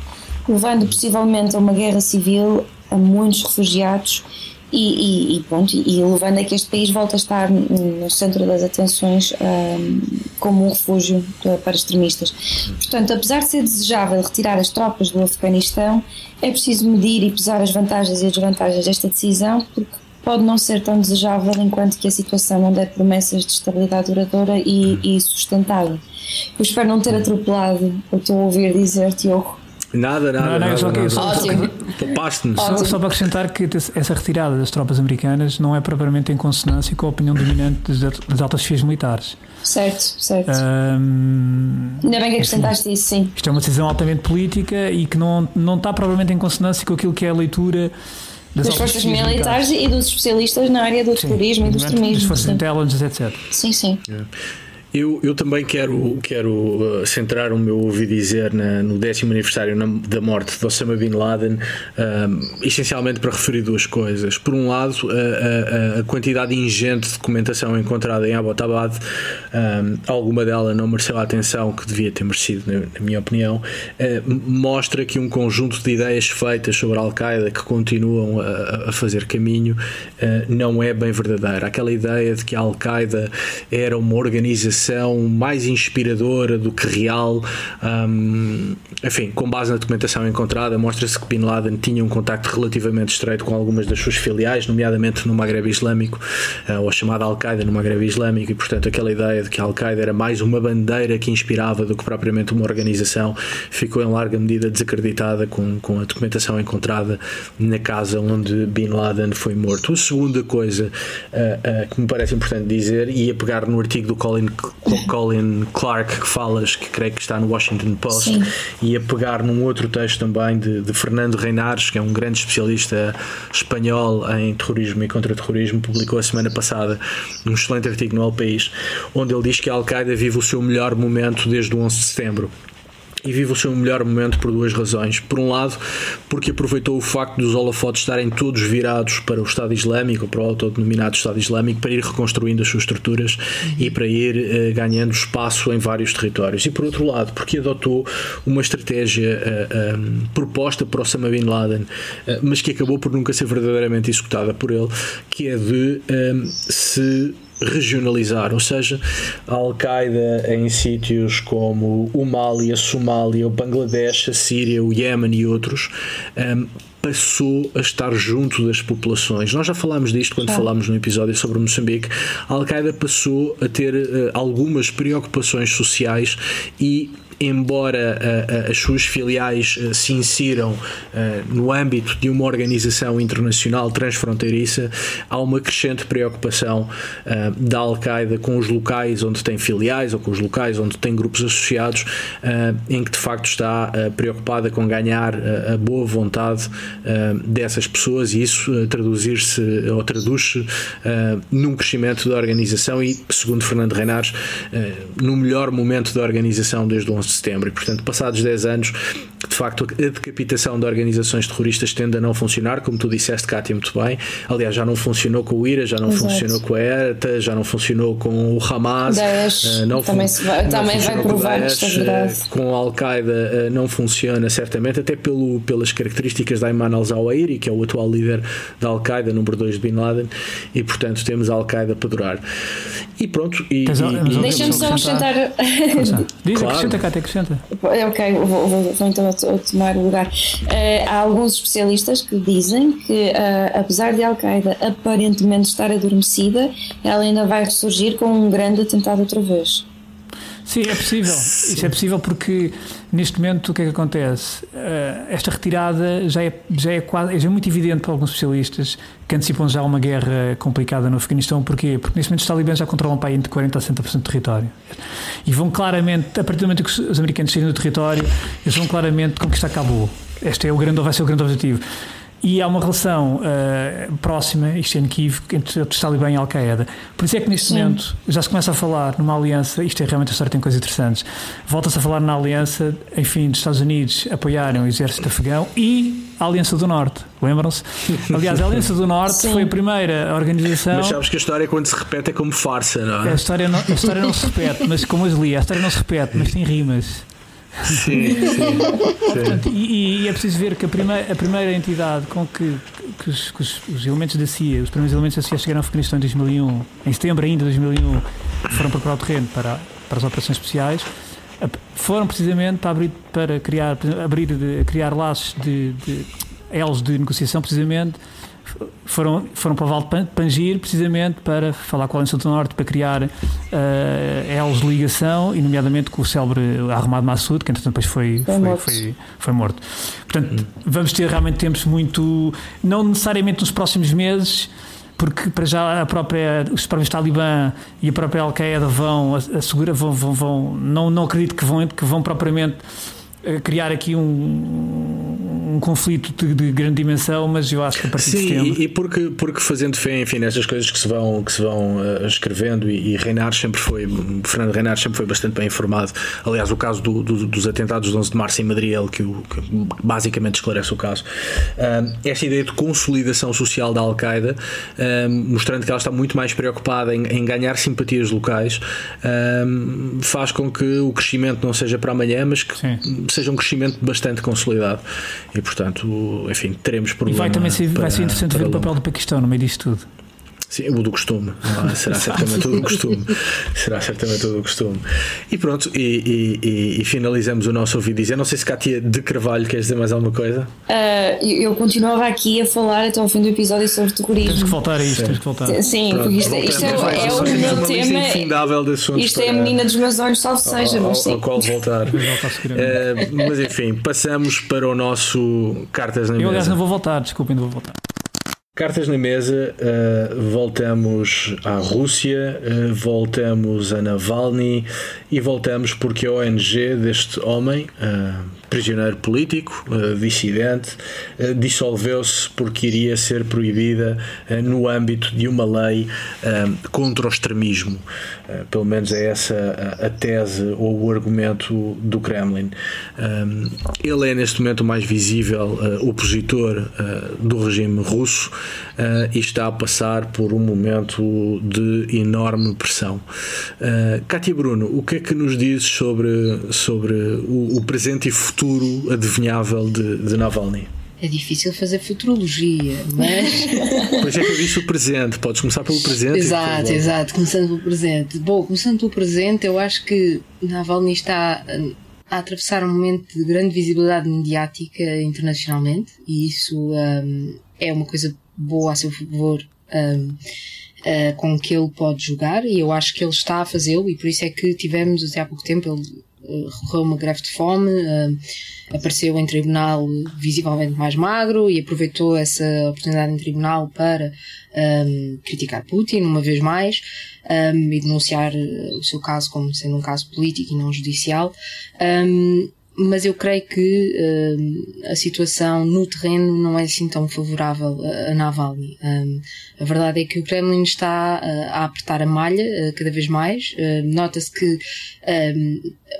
levando possivelmente a uma guerra civil a muitos refugiados e, e, e, pronto, e levando a que este país volte a estar no centro das atenções um, como um refúgio para extremistas. Portanto, apesar de ser desejável retirar as tropas do Afeganistão, é preciso medir e pesar as vantagens e as desvantagens desta decisão, porque pode não ser tão desejável enquanto que a situação não der promessas de estabilidade duradoura e, e sustentável. Eu espero não ter atropelado o teu ouvir dizer, Tiago, Nada, nada. Não, não, nada, só, que, só, só, só, para acrescentar que essa retirada das tropas americanas não é propriamente em consonância com a opinião dominante das altas chefias militares. Certo, certo. Um, Ainda bem que acrescentaste assim, isso, sim. Isto é uma decisão altamente política e que não, não está propriamente em consonância com aquilo que é a leitura das, das forças militares e dos especialistas na área do terrorismo e do extremismo. Das forças intelligence, etc. Sim, sim. Yeah. Eu, eu também quero, quero uh, centrar o meu ouvido dizer na, no décimo aniversário na, da morte de Osama Bin Laden, um, essencialmente para referir duas coisas. Por um lado, a, a, a quantidade ingente de documentação encontrada em Abbottabad, um, alguma dela não mereceu a atenção que devia ter merecido, na, na minha opinião, uh, mostra que um conjunto de ideias feitas sobre Al-Qaeda que continuam a, a fazer caminho uh, não é bem verdadeira. Aquela ideia de que a Al-Qaeda era uma organização mais inspiradora do que real. Um, enfim, com base na documentação encontrada, mostra-se que Bin Laden tinha um contacto relativamente estreito com algumas das suas filiais, nomeadamente no Maghreb Islâmico, uh, ou a chamada Al-Qaeda no Maghreb Islâmico, e portanto aquela ideia de que a Al-Qaeda era mais uma bandeira que inspirava do que propriamente uma organização ficou em larga medida desacreditada com, com a documentação encontrada na casa onde Bin Laden foi morto. A segunda coisa uh, uh, que me parece importante dizer, e a pegar no artigo do Colin Colin Clark que falas, que creio que está no Washington Post, Sim. e a pegar num outro texto também de, de, Fernando Reinares, que é um grande especialista espanhol em terrorismo e contra-terrorismo, publicou a semana passada um excelente artigo no El País, onde ele diz que a Al-Qaeda vive o seu melhor momento desde o 11 de setembro e vive o seu melhor momento por duas razões. Por um lado, porque aproveitou o facto dos holofotes estarem todos virados para o Estado Islâmico, para o autodenominado Estado Islâmico, para ir reconstruindo as suas estruturas e para ir uh, ganhando espaço em vários territórios. E por outro lado, porque adotou uma estratégia uh, eh, um, eh, proposta por Osama Bin Laden, uh, mas que acabou por nunca ser verdadeiramente executada por ele, que é de um, se regionalizar, ou seja, a Al-Qaeda em sítios como o Mali, a Somália, o Bangladesh, a Síria, o Iémen e outros. Um, passou a estar junto das populações. Nós já falámos disto quando falámos no episódio sobre Moçambique. A Al-Qaeda passou a ter uh, algumas preocupações sociais e embora uh, uh, as suas filiais uh, se insiram no âmbito de uma organização internacional transfronteiriça, há uma crescente preocupação da Al-Qaeda com os locais onde tem filiais ou com os locais onde tem grupos associados, em que de facto está preocupada com ganhar a boa vontade dessas pessoas. E isso traduzir-se ou traduz-se num crescimento da organização e, segundo Fernando Reinares, no melhor momento da organização desde o 11 de setembro. E, portanto, passados 10 anos, de facto, a decapitação de organizações terroristas tende a não funcionar, como tu disseste, Kátia, muito bem. Aliás, já não funcionou com o IRA, já não Exato. funcionou com a ETA, já não funcionou com o Hamas. Daesh, uh, não também, vai, também vai provar Daesh, esta verdade. Uh, com a Al-Qaeda uh, não funciona, certamente, até pelo, pelas características da Ayman al-Zawahiri, que é o atual líder da Al-Qaeda, número 2 de Bin Laden, e, portanto, temos a Al-Qaeda para durar. E pronto. E, e, e... Deixa-me só acrescentar. Diz, claro. acrescenta, Kátia, acrescenta. Ok, vou, vou, vou então tomar o lugar. Uh, há alguns especialistas que dizem que, uh, apesar de Al-Qaeda aparentemente estar adormecida, ela ainda vai ressurgir com um grande atentado outra vez. Sim, é possível. Isso é possível porque neste momento o que é que acontece? Uh, esta retirada já é, já é quase já é muito evidente para alguns especialistas que antecipam já uma guerra complicada no Afeganistão. Porquê? Porque neste momento os talibãs já controlam um país entre 40% a 60% do território. E vão claramente, a partir do momento que os americanos saírem do território, eles vão claramente conquistar Cabul. Este é o grande, vai ser o grande objetivo. E há uma relação uh, próxima, isto é inequívoco, entre o Talibã e a Al-Qaeda. Por isso é que neste Sim. momento já se começa a falar numa aliança, isto é realmente a história tem coisas interessantes, volta-se a falar na aliança, enfim, dos Estados Unidos apoiarem o exército afegão e a Aliança do Norte, lembram-se? (laughs) Aliás, a Aliança do Norte Sim. foi a primeira organização. Mas sabes que a história, quando se repete, é como farsa, não é? A história não, a história não se repete, mas como eu li, a história não se repete, mas tem rimas. Sim, sim. Portanto, e, e, é preciso ver que a primeira, a primeira entidade com que, que, os, que os, os, elementos da CIA, os primeiros elementos da CIA chegaram ao Afeganistão em 2001, em setembro ainda de 2001, foram preparar o terreno para, para as operações especiais, foram precisamente para abrir, para criar, abrir, criar laços de, de elos de negociação, precisamente foram, foram para o Val de Pangir precisamente para falar com a Aliança do Norte para criar uh, elos de ligação e nomeadamente com o célebre Arrumado Massoud que entretanto depois foi, foi, foi, morto. Foi, foi morto. Portanto, hum. vamos ter realmente tempos muito, não necessariamente nos próximos meses porque para já a própria, os próprios Talibã e a própria Al-Qaeda vão assegurar, vão, vão, vão, não, não acredito que vão, que vão propriamente criar aqui um, um conflito de, de, grande dimensão, mas eu acho que a partir Sim, de setembro... e, porque, porque fazendo fé, enfim, nestas coisas que se vão, que se vão uh, escrevendo e, e Reinar sempre foi, Fernando Reinar sempre foi bastante bem informado. Aliás, o caso do, do, dos atentados de 11 de março em Madrid ele que, o, que basicamente esclarece o caso. Uh, esta ideia de consolidação social da Al-Qaeda, uh, mostrando que ela está muito mais preocupada em, em ganhar simpatias locais, faz com que o crescimento não seja para amanhã, mas que Sim seja um crescimento bastante consolidado. E portanto, enfim, teremos problema. E vai também ser, para, vai ser interessante ver o papel do Paquistão no meio disto tudo. Sim, o do costume. Ah, será certamente o do costume. Será certamente o do costume. E pronto, e, e, e, finalizamos o nosso ouvido dizer. Não sei se Cátia de Carvalho queres dizer mais alguma coisa? Uh, eu continuava aqui a falar até ao fim do episódio sobre terrorismo. Tens que voltar a isto, tens que voltar. Sim, pronto, porque isto, isto é, é, é o meu tema. Isto é a menina dos meus olhos, salve seja. Ao, ao, ao qual voltar. (laughs) uh, mas enfim, passamos para o nosso Cartas na Eu, aliás, não vou voltar, desculpem, não vou voltar. Cartas na mesa, uh, voltamos à Rússia, uh, voltamos a Navalny e voltamos porque a ONG deste homem, uh, prisioneiro político, dissidente, dissolveu-se porque iria ser proibida no âmbito de uma lei contra o extremismo. pelo menos é essa a, tese ou o argumento do Kremlin. ele é neste momento o mais visível opositor do regime russo e está a passar por um momento de enorme pressão. Uh, Cátia Bruno, o que é que nos dizes sobre, sobre o, o presente e futuro adivinhável de, de Navalny? É difícil fazer futurologia, mas. (laughs) Pois é que eu disse o presente, podes começar pelo presente. Exato, exato, começando pelo presente. Bom, começando pelo presente, eu acho que Navalny está a atravessar um momento de grande visibilidade mediática internacionalmente e isso um, é uma coisa boa a seu favor um, uh, com que ele pode jogar e eu acho que ele está a fazê-lo e por isso é que tivemos até há pouco tempo ele uh, recorreu a uma greve de fome uh, apareceu em tribunal visivelmente mais magro e aproveitou essa oportunidade em tribunal para um, criticar Putin uma vez mais um, e denunciar o seu caso como sendo um caso político e não judicial um, mas eu creio que uh, a situação no terreno não é assim tão favorável a, a Navalny. Um, a verdade é que o Kremlin está uh, a apertar a malha uh, cada vez mais. Nota-se que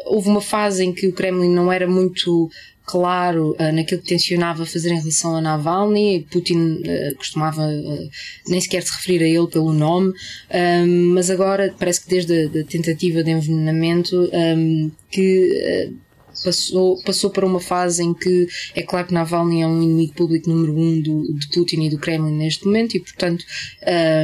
houve uma fase em que o Kremlin não era muito claro uh, naquilo que tencionava fazer em relação a Navalny. Putin uh, costumava uh, nem sequer se referir a ele pelo nome, mas agora parece que desde a tentativa de envenenamento um, que passou, passou para uma fase em que é claro que Navalny é um inimigo público número um do, de Putin e do Kremlin neste momento e, portanto,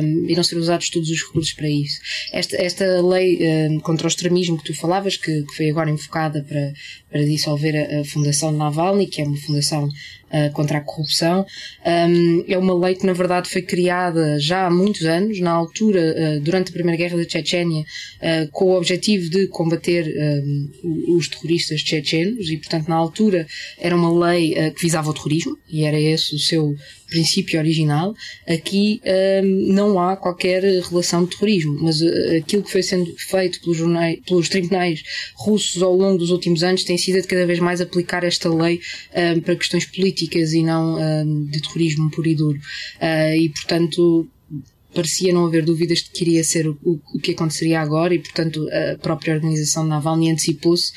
um, irão ser usados todos os recursos para isso. Esta, esta lei um, contra o extremismo que tu falavas, que, que foi agora invocada para, para dissolver a, a Fundação Navalny, que é uma fundação uh, contra a corrupção. Um, é uma lei que, na verdade, foi criada já há muitos anos, na altura, uh, durante a Primeira Guerra da Chechênia, uh, com o objetivo de combater um, os terroristas chechenos e, portanto, na altura era uma lei que visava o terrorismo e era esse o seu princípio original, aqui um, não há qualquer relação de terrorismo, mas uh, aquilo que foi sendo feito pelos, jornais, pelos tribunais russos ao longo dos últimos anos tem sido de cada vez mais aplicar esta lei um, para questões políticas e não um, de terrorismo puro e duro. Uh, e, portanto, parecia não haver dúvidas de que iria ser o, o, que aconteceria agora e, portanto, a própria organização Navalny antecipou-se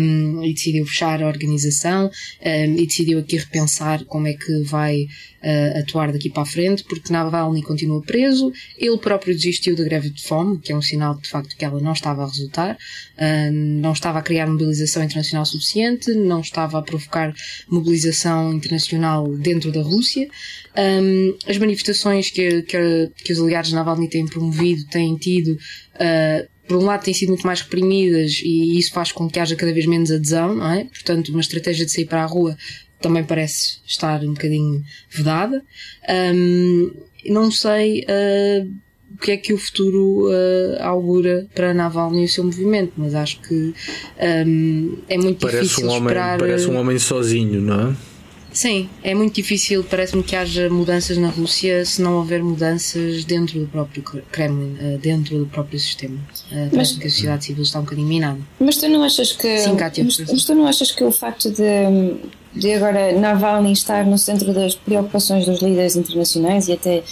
um, e decidiu fechar a organização um, e decidiu aqui repensar como é que vai uh, atuar daqui para a frente, porque Navalny continua preso, ele próprio desistiu da greve de fome, que é um sinal de facto que ela não estava a resultar, uh, não estava a criar mobilização internacional suficiente, não estava a provocar mobilização internacional dentro da Rússia. Um, as manifestações que, que, que os aliados de Navalny têm promovido têm tido uh, por um lado têm sido muito mais reprimidas e isso faz com que haja cada vez menos adesão, não é? Portanto, uma estratégia de sair para a rua também parece estar um bocadinho vedada. Um, não sei uh, o que é que o futuro uh, augura para Navalny e o seu movimento, mas acho que um, é muito parece difícil um homem, esperar. Parece um homem sozinho, não é? Sim, é muito difícil, parece-me que haja mudanças na Rússia se não houver mudanças dentro do próprio Kremlin, dentro do próprio sistema. Mas que a sociedade civil está um bocadinho minada. Mas tu não achas que. Sim, Kátia, mas, mas tu não achas que o facto de, de agora Navalny estar no centro das preocupações dos líderes internacionais e até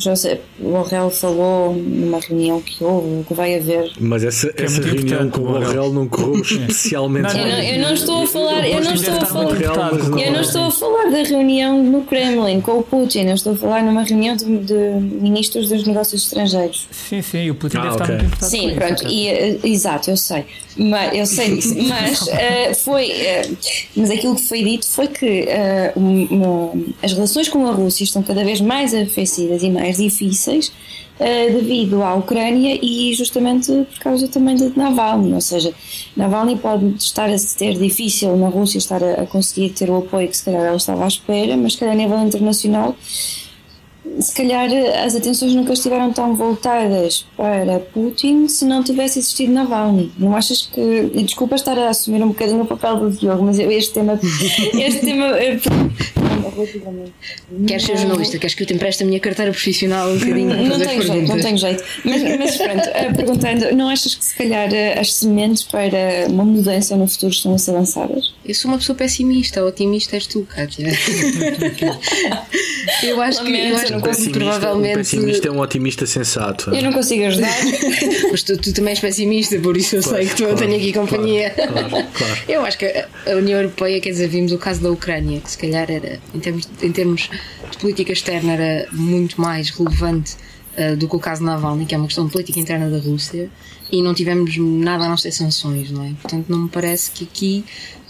José Borrell falou numa reunião que houve, que vai haver. Mas essa, é essa reunião com o Borrell não correu (laughs) especialmente. Não, eu, não, eu não estou a falar, eu não estou a falar, eu não estou a falar da reunião no Kremlin com o Putin, eu estou a falar numa reunião de, de ministros dos negócios estrangeiros. Sim, sim, o Putin ah, deve okay. estar muito importado Sim, pronto, e, eh, exato, eu sei. Mas, eu sei (laughs) disso, mas uh, foi, uh, mas aquilo que foi dito foi que uh, um, as relações com a Rússia estão cada vez mais arrefecidas e mais difíceis devido à Ucrânia e justamente por causa também de Navalny, ou seja, Navalny pode estar a ter difícil na Rússia estar a, a conseguir ter o apoio que se calhar ela estava à espera, mas que a nível internacional se calhar as atenções nunca estiveram tão voltadas para Putin se não tivesse existido Navalny. Não achas que. Desculpa estar a assumir um bocadinho o papel do Diogo, mas este tema. (laughs) Este tema. Queres ser jornalista? Queres que eu te empreste a minha carteira profissional um bocadinho? Não, não tenho jeito, não tenho jeito. Mas, mas pronto, uh, perguntando, não achas que se calhar uh, as sementes para uma mudança no futuro estão a ser lançadas? Eu sou uma pessoa pessimista, otimista és tu, Kátia. (laughs) eu acho que, eu acho que provavelmente. O pessimista é um otimista sensato. Eu não consigo ajudar. (laughs) Mas tu, tu, também és pessimista, por isso eu claro, sei que tu claro, tenho aqui companhia. Claro, eu acho que a União Europeia, quer dizer, vimos o caso da Ucrânia, que se calhar era, em termos, em termos de política externa, era muito mais relevante uh, do que o caso Navalny, que é uma questão de política interna da Rússia, e não tivemos nada a não ser sanções, não é? Portanto, não me parece que aqui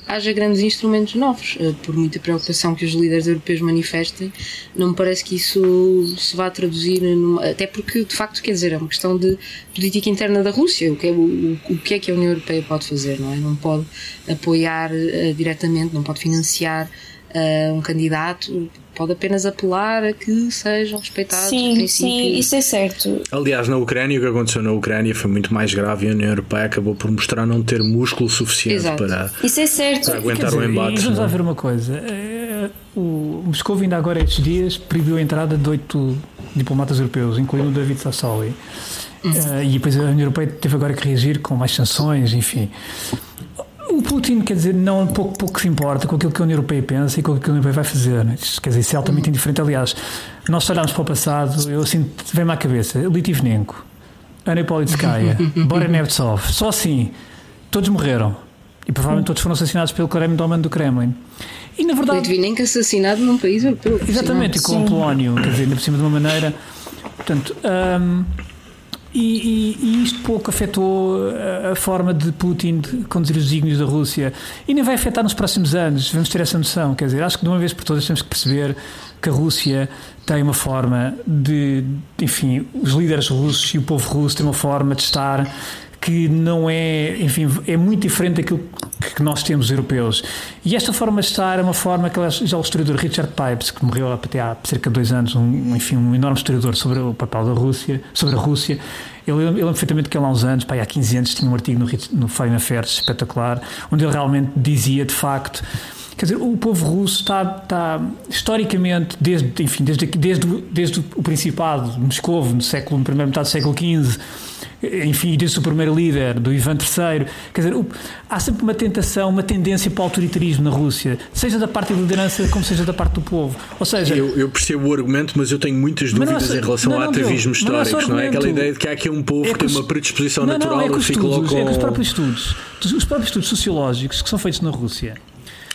haja grandes instrumentos novos. Uh, por muita preocupação que os líderes europeus manifestem, não me parece que isso se vá traduzir, numa, até porque, de facto, quer dizer, é uma questão de política interna da Rússia. O que é, o, o que, é que a União Europeia pode fazer, não é? Não pode apoiar uh, diretamente, não pode financiar uh, um candidato pode apenas apelar a que sejam respeitados sim, princípios. Sim, isso é certo. Aliás, na Ucrânia, o que aconteceu na Ucrânia foi muito mais grave e a União Europeia acabou por mostrar não ter músculo suficiente para, isso é certo. para aguentar dizer, o embate. E vamos lá ver uma coisa: é, o Moscou, ainda agora estes dias, proibiu a entrada de oito diplomatas europeus, incluindo o David Sassoli. Uh, e depois a União Europeia teve agora que reagir com mais sanções, enfim. O Putin, quer dizer, não pouco, pouco se importa com aquilo que a União Europeia pensa e com aquilo que a União Europeia vai fazer. Né? Quer dizer, isso é altamente indiferente. Aliás, nós olhamos para o passado, eu assim, vem-me à cabeça, Litvinenko, Ana Politskaya, (laughs) Boris Nemtsov, só assim, todos morreram. E provavelmente todos foram assassinados pelo Kremlin do Kremlin. E na verdade. Litvinenko assassinado num país europeu. Exatamente, e com o Polónio, quer dizer, por cima de uma maneira. Portanto. Um, e, e, e, isto pouco afetou a, a, forma de Putin conduzir os desígnios da Rússia e nem vai afetar nos próximos anos, vamos ter essa noção. Quer dizer, acho que de uma vez por todas temos que perceber que a Rússia tem uma forma de, enfim, os líderes russos e o povo russo têm uma forma de estar que não é, enfim, é muito diferente daquilo que nós temos europeus. E esta forma de estar é uma forma que já o historiador Richard Pipes, que morreu há cerca de dois anos, um, enfim, um enorme historiador sobre o papel da Rússia, sobre a Rússia, ele lembro perfeitamente que ele há uns anos, pá, há 15 anos, tinha um artigo no, no Foreign Affairs espetacular, onde ele realmente dizia, de facto, Quer dizer, o povo russo está, está historicamente, desde, enfim, desde, desde, desde o Principado de Moscou, no século, na primeira metade do século XV, enfim, desde o primeiro líder, do Ivan III, quer dizer, há sempre uma tentação, uma tendência para o autoritarismo na Rússia, seja da parte da liderança como seja da parte do povo. Ou seja, eu, eu percebo o argumento, mas eu tenho muitas dúvidas em relação ao ativismo histórico, não, é, não é? aquela ideia de que há aqui um povo é que tem uma predisposição não, natural não, é que os estudos, com... é que os próprios estudos, os próprios estudos sociológicos que são feitos na Rússia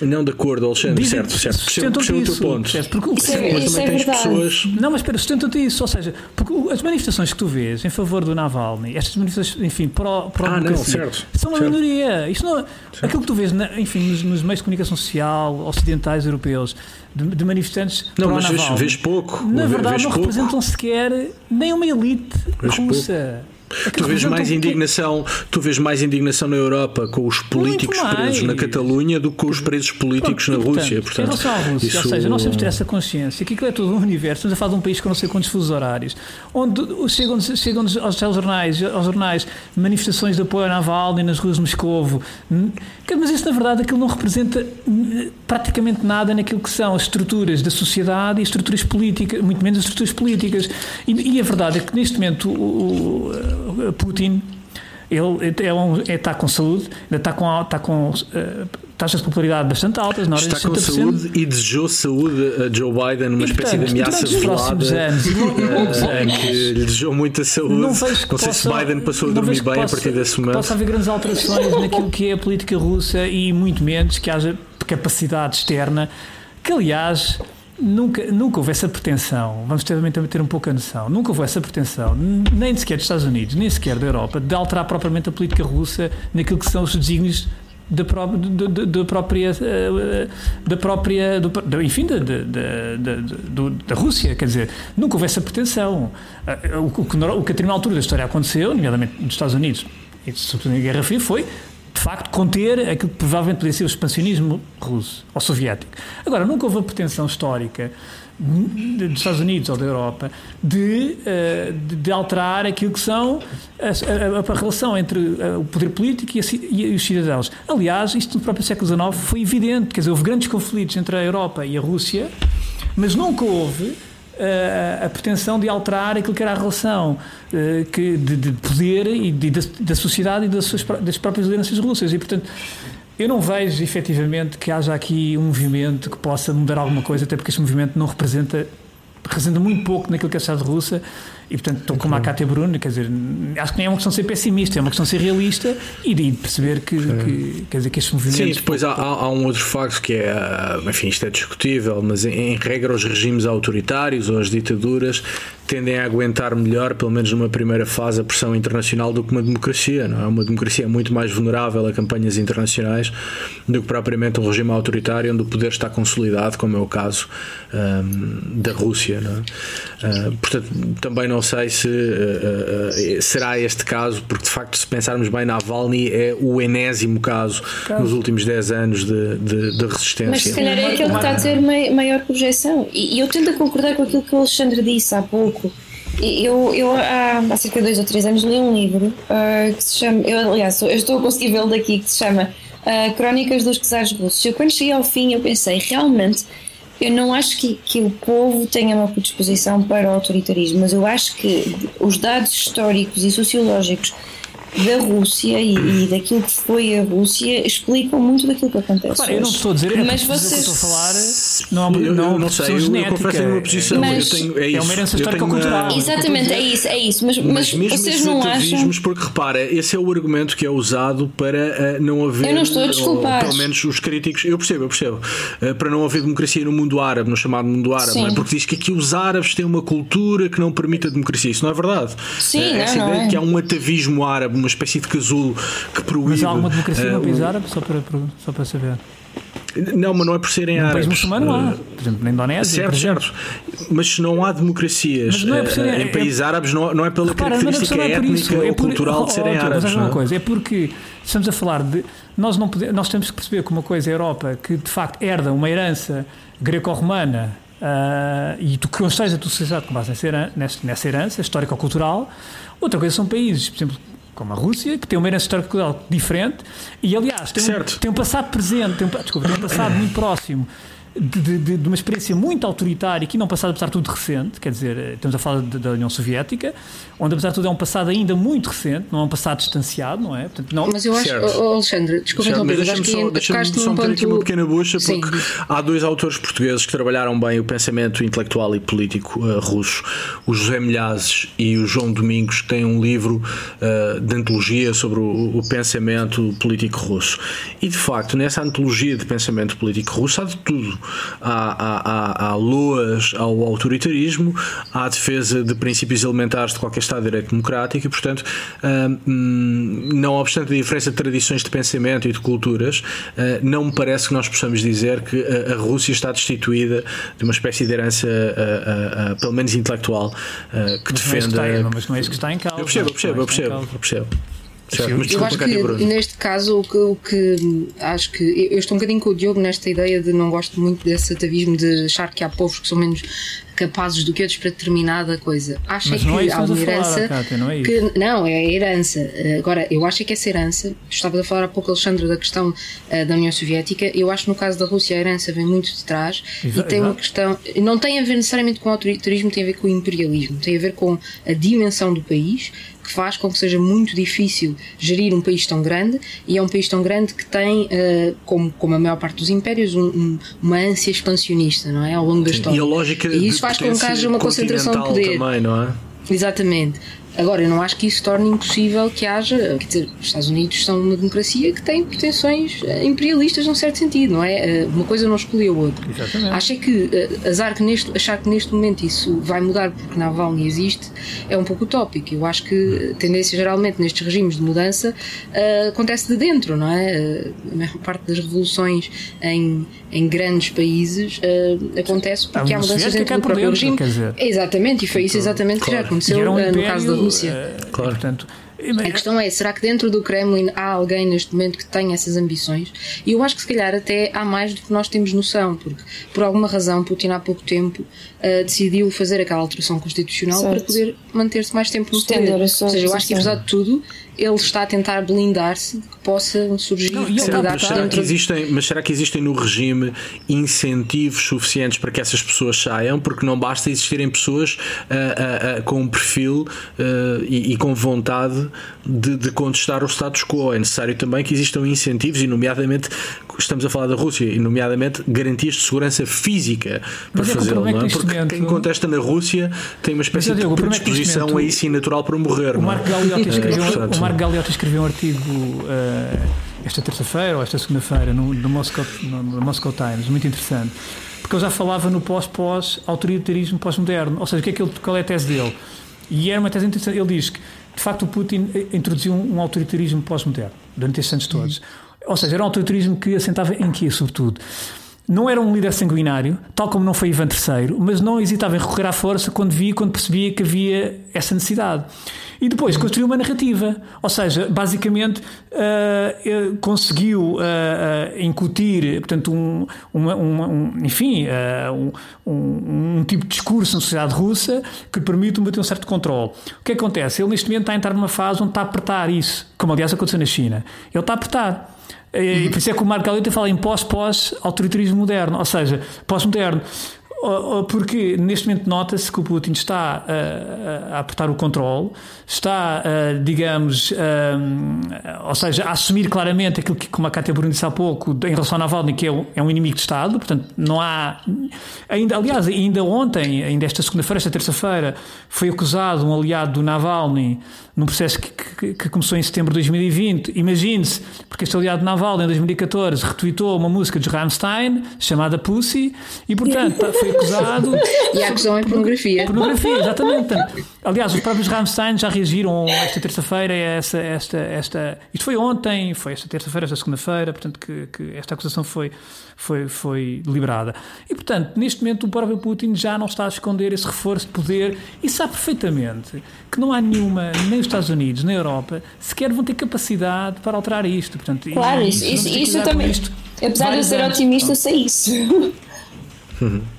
não de acordo, Alexandre, Dizem, certo, certo. Percebo, percebo o teu ponto. Certo, porque o que é, mas também é tens pessoas. Não, mas espera, sustenta-te isso. Ou seja, porque as manifestações que tu vês em favor do Navalny, estas manifestações, enfim, pro, pro ah, não, certo, são uma certo. minoria. Isto não, certo. aquilo que tu vês, na, enfim, nos, nos, meios de comunicação social ocidentais europeus, de, de manifestantes. Não, mas vês, vês, pouco. Na verdade, não pouco. representam sequer nem uma elite vês russa. Pouco. É tu vês mais indignação, tu vês mais indignação na Europa com os políticos presos na Catalunha do que com os presos políticos Pronto, na Rússia. Portanto, em relação à Rússia, isso... ou seja, nós temos de ter essa consciência que aquilo é todo um universo. Estamos a falar de um país com não sei quantos fusos horários, onde chegam, chegam aos jornais, aos jornais manifestações de apoio à Navalny nas ruas de Moscovo. Mas isso, na verdade, aquilo não representa praticamente nada naquilo que são as estruturas da sociedade e as estruturas políticas, muito menos as estruturas políticas. E, e a verdade é que neste momento o, o Putin ele é um, é, está com saúde, está com, está com uh, taxas de popularidade bastante altas, na hora está com saúde e desejou saúde a Joe Biden numa e, espécie de ameaça velada anos, uh, que lhe desejou muita saúde. Não, vejo não sei se Biden passou a dormir bem possa, a partir desse momento. Possa haver grandes alterações naquilo que é a política russa e muito menos que haja capacidade externa, que aliás Nunca, nunca houve essa pretensão, vamos também ter um pouco a noção, nunca houve essa pretensão, nem sequer dos Estados Unidos, nem sequer da Europa, de alterar propriamente a política russa naquilo que são os desígnios da, da, da própria, eh, da própria do, enfim, da, da, da, Rússia, quer dizer, nunca houve essa pretensão. Eh, o, que, o que a determinada altura da história aconteceu, nomeadamente nos Estados Unidos, e sobretudo na Guerra Fria, foi de facto, conter aquilo que provavelmente poderia ser o expansionismo russo ou soviético. Agora, nunca houve a pretensão histórica dos Estados Unidos ou da Europa de, eh, de, de alterar aquilo que são a, a, a relação entre eh, o poder político e, a, e, os cidadãos. Aliás, isto no próprio século XIX foi evidente, quer dizer, houve grandes conflitos entre a Europa e a Rússia mas nunca houve uh, a pretensão de alterar aquilo que era a relação uh, que, de, de, poder e de, da, da, sociedade e das, suas, das próprias lideranças russas. E, portanto, eu não vejo efetivamente que haja aqui um movimento que possa mudar alguma coisa, até porque este movimento não representa representa muito pouco naquilo que é a sociedade russa e portanto estou com a Cátia Bruno, quer dizer, acho que nem é uma questão de ser pessimista, é uma questão de ser realista e de perceber que, que quer dizer, que estes movimentos. Sim, depois há, há, um outro facto que é, ah, enfim, isto é discutível, mas em, em regra os regimes autoritários ou as ditaduras tendem a aguentar melhor, pelo menos numa primeira fase, a pressão internacional do que uma democracia. Não é? Uma democracia é muito mais vulnerável a campanhas internacionais do que propriamente um regime autoritário onde o poder está consolidado, como é o caso um, da Rússia. Não é? uh, portanto, também não sei se uh, uh, será este caso, porque de facto, se pensarmos bem, Navalny é o enésimo caso, caso. nos últimos 10 anos de, de, de, resistência. Mas se calhar é aquele que está a ter maior projeção. E eu tento concordar com aquilo que o Alexandre disse há pouco. Eu, eu há, há cerca de dois ou três anos li um livro uh, que se chama, eu, aliás, eu estou a conseguir vê-lo daqui, que se chama uh, Crónicas dos Czares Russos. Eu, quando cheguei ao fim, eu pensei, realmente, eu não acho que, que o povo tenha uma predisposição para o autoritarismo, mas eu acho que os dados históricos e sociológicos da Rússia e, e, daquilo que foi a Rússia explicam muito daquilo que acontece. Claro, eu não estou a dizer, é mas vocês... estou a falar não, não, eu, eu não sei, eu, genética, eu confesso uma posição, mas, eu tenho, é, isso, é uma herança histórico-cultural. Exatamente, é isso, é isso, mas, mas, mas vocês não acham... porque repara, esse é o argumento que é usado para uh, não haver... Eu não estou a desculpar. Ou, pelo menos os críticos, eu percebo, eu percebo, uh, para não haver democracia no mundo árabe, no chamado mundo árabe, é? porque diz que aqui os árabes têm uma cultura que não permite a democracia, isso não é verdade. Sim, uh, não, essa não ideia é. que há um atavismo árabe, uma espécie de casulo que proíbe. Mas há alguma democracia no país árabe? Só para, só para saber. Não, mas não é por serem no árabes. país muçulmano há. Por exemplo, na Indonésia. Certo, certo. Mas se não há democracias não é serem, em países é, árabes, não, não é pela repara, característica é étnica ou cultural oh, de serem oh, árabes. Mas é uma coisa, é porque estamos a falar de. Nós, não podemos, nós temos que perceber que uma coisa é a Europa que de facto herda uma herança greco-romana Uh, e tu construís a tua sociedade com base nessa, nessa herança histórico-cultural. Outra coisa são países, por exemplo, como a Rússia, que tem uma herança histórica diferente. E, aliás, tem, um, tem um, passado presente, tem um, desculpa, tem um passado muito próximo de, de, de, uma experiência muito autoritária, que não passado, apesar de tudo, recente, quer dizer, eh, estamos a falar da União Soviética, onde, apesar de tudo, é um passado ainda muito recente, não é um passado distanciado, não é? Portanto, não... Mas eu acho, oh, Alexandre, desculpa então, mas deixa-me só, deixa só meter aqui uma pequena bucha, porque Sim. há dois autores portugueses que trabalharam bem o pensamento intelectual e político uh, russo, o José Milhazes e o João Domingos, que têm um livro uh, de antologia sobre o, o pensamento político russo. E, de facto, nessa antologia de pensamento político russo há de tudo há, há, há, loas ao autoritarismo, há defesa de princípios elementares de qualquer Estado de Direito Democrático e, portanto, hum, não obstante a diferença de tradições de pensamento e de culturas, hum, não me parece que nós possamos dizer que a Rússia está destituída de uma espécie de herança, hum, pelo menos intelectual, que mas defenda. Não é mas não é isso que está em causa. Eu percebo, eu percebo, eu percebo. Eu percebo. Certo, eu acho que neste caso o que, o que acho que eu estou um bocadinho com o Diogo nesta ideia de não gosto muito desse atavismo de achar que há povos que são menos capazes do que outros para determinada coisa. Acho Mas é que é há uma herança. Falar, não, é que, não, é a herança. Agora, eu acho é que essa herança, estava a falar há pouco, Alexandre, da questão uh, da União Soviética. Eu acho que no caso da Rússia a herança vem muito de trás Exato. e tem uma questão. Não tem a ver necessariamente com o autoritarismo, tem a ver com o imperialismo, tem a ver com a dimensão do país que faz com que seja muito difícil gerir um país tão grande e é um país tão grande que tem, uh, como, como a maior parte dos impérios, um, um, uma ânsia expansionista, não é? Ao longo da Sim, história. E, a lógica e isso faz com que haja uma concentração de poder. Também, não é? Exatamente. Agora, eu não acho que isso torne impossível que haja. Quer dizer, os Estados Unidos são uma democracia que tem pretensões eh, imperialistas num certo sentido, não é? Eh, uma coisa não exclui a outra. Exatamente. Acho que eh, azar que neste, achar que neste momento isso vai mudar porque Navalny existe é um pouco utópico. Eu acho que a tendência geralmente nestes regimes de mudança acontece de dentro, não é? a maior parte das revoluções em, em grandes países acontece porque há mudanças dentro do próprio dentro, regime. Exatamente, e foi isso exatamente claro. que já aconteceu um no caso da Rússia. Uh, claro. portanto, a questão é, será que dentro do Kremlin há alguém neste momento que tenha essas ambições? E eu acho que se calhar até há mais do que nós temos noção, porque por alguma razão Putin há pouco tempo uh, decidiu fazer aquela alteração constitucional certo. para poder manter-se mais tempo no poder. Ou seja, eu acho que apesar de tudo ele está a tentar blindar-se que possam surgir Não, e Será, mas, será que existem, mas será que existem no regime incentivos suficientes para que essas pessoas saiam? Porque não basta existirem pessoas ah, ah, ah, com um perfil e, e com vontade de, de contestar o status quo. É necessário também que existam incentivos, e nomeadamente estamos a falar da Rússia, e nomeadamente garantias de segurança física para Mas é fazê-lo. é Não é? Porque momento- quem contesta na Rússia tem uma espécie Mas, de é predisposição momento a isso e natural para morrer. O é? Marco escreveu, É, Marco Galeotti escreveu um artigo eh, esta terça-feira ou esta segunda-feira no, no, Moscow, no, no Moscow Times, muito interessante, porque ele já falava no pós-pós-autoritarismo pós-moderno, ou seja, o que é que ele, qual é a tese dele? E era uma tese interessante. Ele diz que, de facto, o Putin eh, introduziu um, um autoritarismo pós-moderno durante estes anos todos. Ou seja, era um autoritarismo que assentava em quê, sobretudo? Não era um líder sanguinário, tal como não foi Ivan III, mas não hesitava em recorrer à força quando via, quando percebia que havia essa necessidade. E depois construiu uma narrativa, ou seja, basicamente eh, conseguiu eh, eh, incutir, portanto, um, uma- uma- um- enfim, um, um- um tipo de discurso na sociedade russa que permite manter um certo controle. O que acontece? Ele neste momento está a entrar numa fase onde está a apertar isso, como aliás aconteceu na China. Ele está a apertar. E por isso é que o Marco Galeota fala em pós-pós-autoritarismo moderno, ou seja, pós-moderno. Porque neste momento nota-se que o Putin está a, a- a apertar o controle, está, a, digamos, a- ou seja, a assumir claramente aquilo que, como a Cátia Bruno disse há pouco, em relação ao Navalny, que é um, é um inimigo de Estado, portanto, não há. Ainda, aliás, ainda ontem, ainda esta segunda-feira, esta terça-feira, foi acusado um aliado do Navalny num processo que, que- que começou em setembro de 2020. Imagine-se, porque este aliado de Navalny, em 2014, retweetou uma música de Rammstein chamada Pussy e, portanto, foi acusado. (laughs) E a acusão é pornografia. Pornografia, exatamente. Portanto, aliás, os próprios Rammstein já reagiram esta terça-feira a essa, esta, esta. Isto foi ontem, foi esta terça-feira, esta segunda-feira, portanto, que, que esta acusação foi, foi, foi liberada. E, portanto, neste momento o próprio Putin já não está a esconder esse reforço de poder e sabe perfeitamente que não há nenhuma, nem os Estados Unidos, nem a Europa, sequer vão ter capacidade para alterar isto. Portanto, Claro, isso, isso, isso também. isto Apesar de eu vários ser anos. otimista, sei isso. (laughs)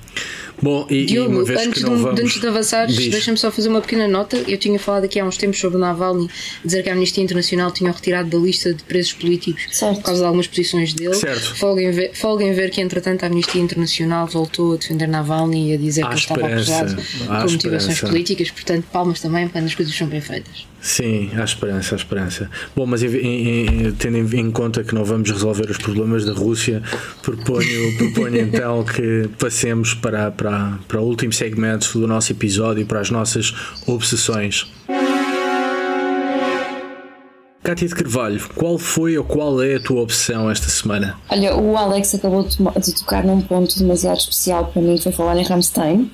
Bom, e, e Diogo, uma vez antes que de, não vamos. antes de avançares, deixa-me só fazer uma pequena nota. Eu tinha falado aqui há uns tempos sobre o Navalny, dizer que a Amnistia Internacional tinha retirado da lista de presos políticos Certo. por causa de algumas posições dele. Certo. Folguem ver, folguem ver que, entretanto, a Amnistia Internacional voltou a defender Navalny e a dizer Há que ele estava acusado Há por motivações políticas. Portanto, palmas também quando as coisas são bem feitas. Sim, há esperança, há esperança. Bom, mas em- em- tendo em, conta que não vamos resolver os problemas da Rússia, proponho, (laughs) proponho então que passemos para, para, para o último segmento do nosso episódio, para as nossas obsessões. Cátia de Carvalho, qual foi ou qual é a tua obsessão esta semana? Olha, o Alex acabou de, de tocar num ponto demasiado especial para mim, foi falar em Rammstein.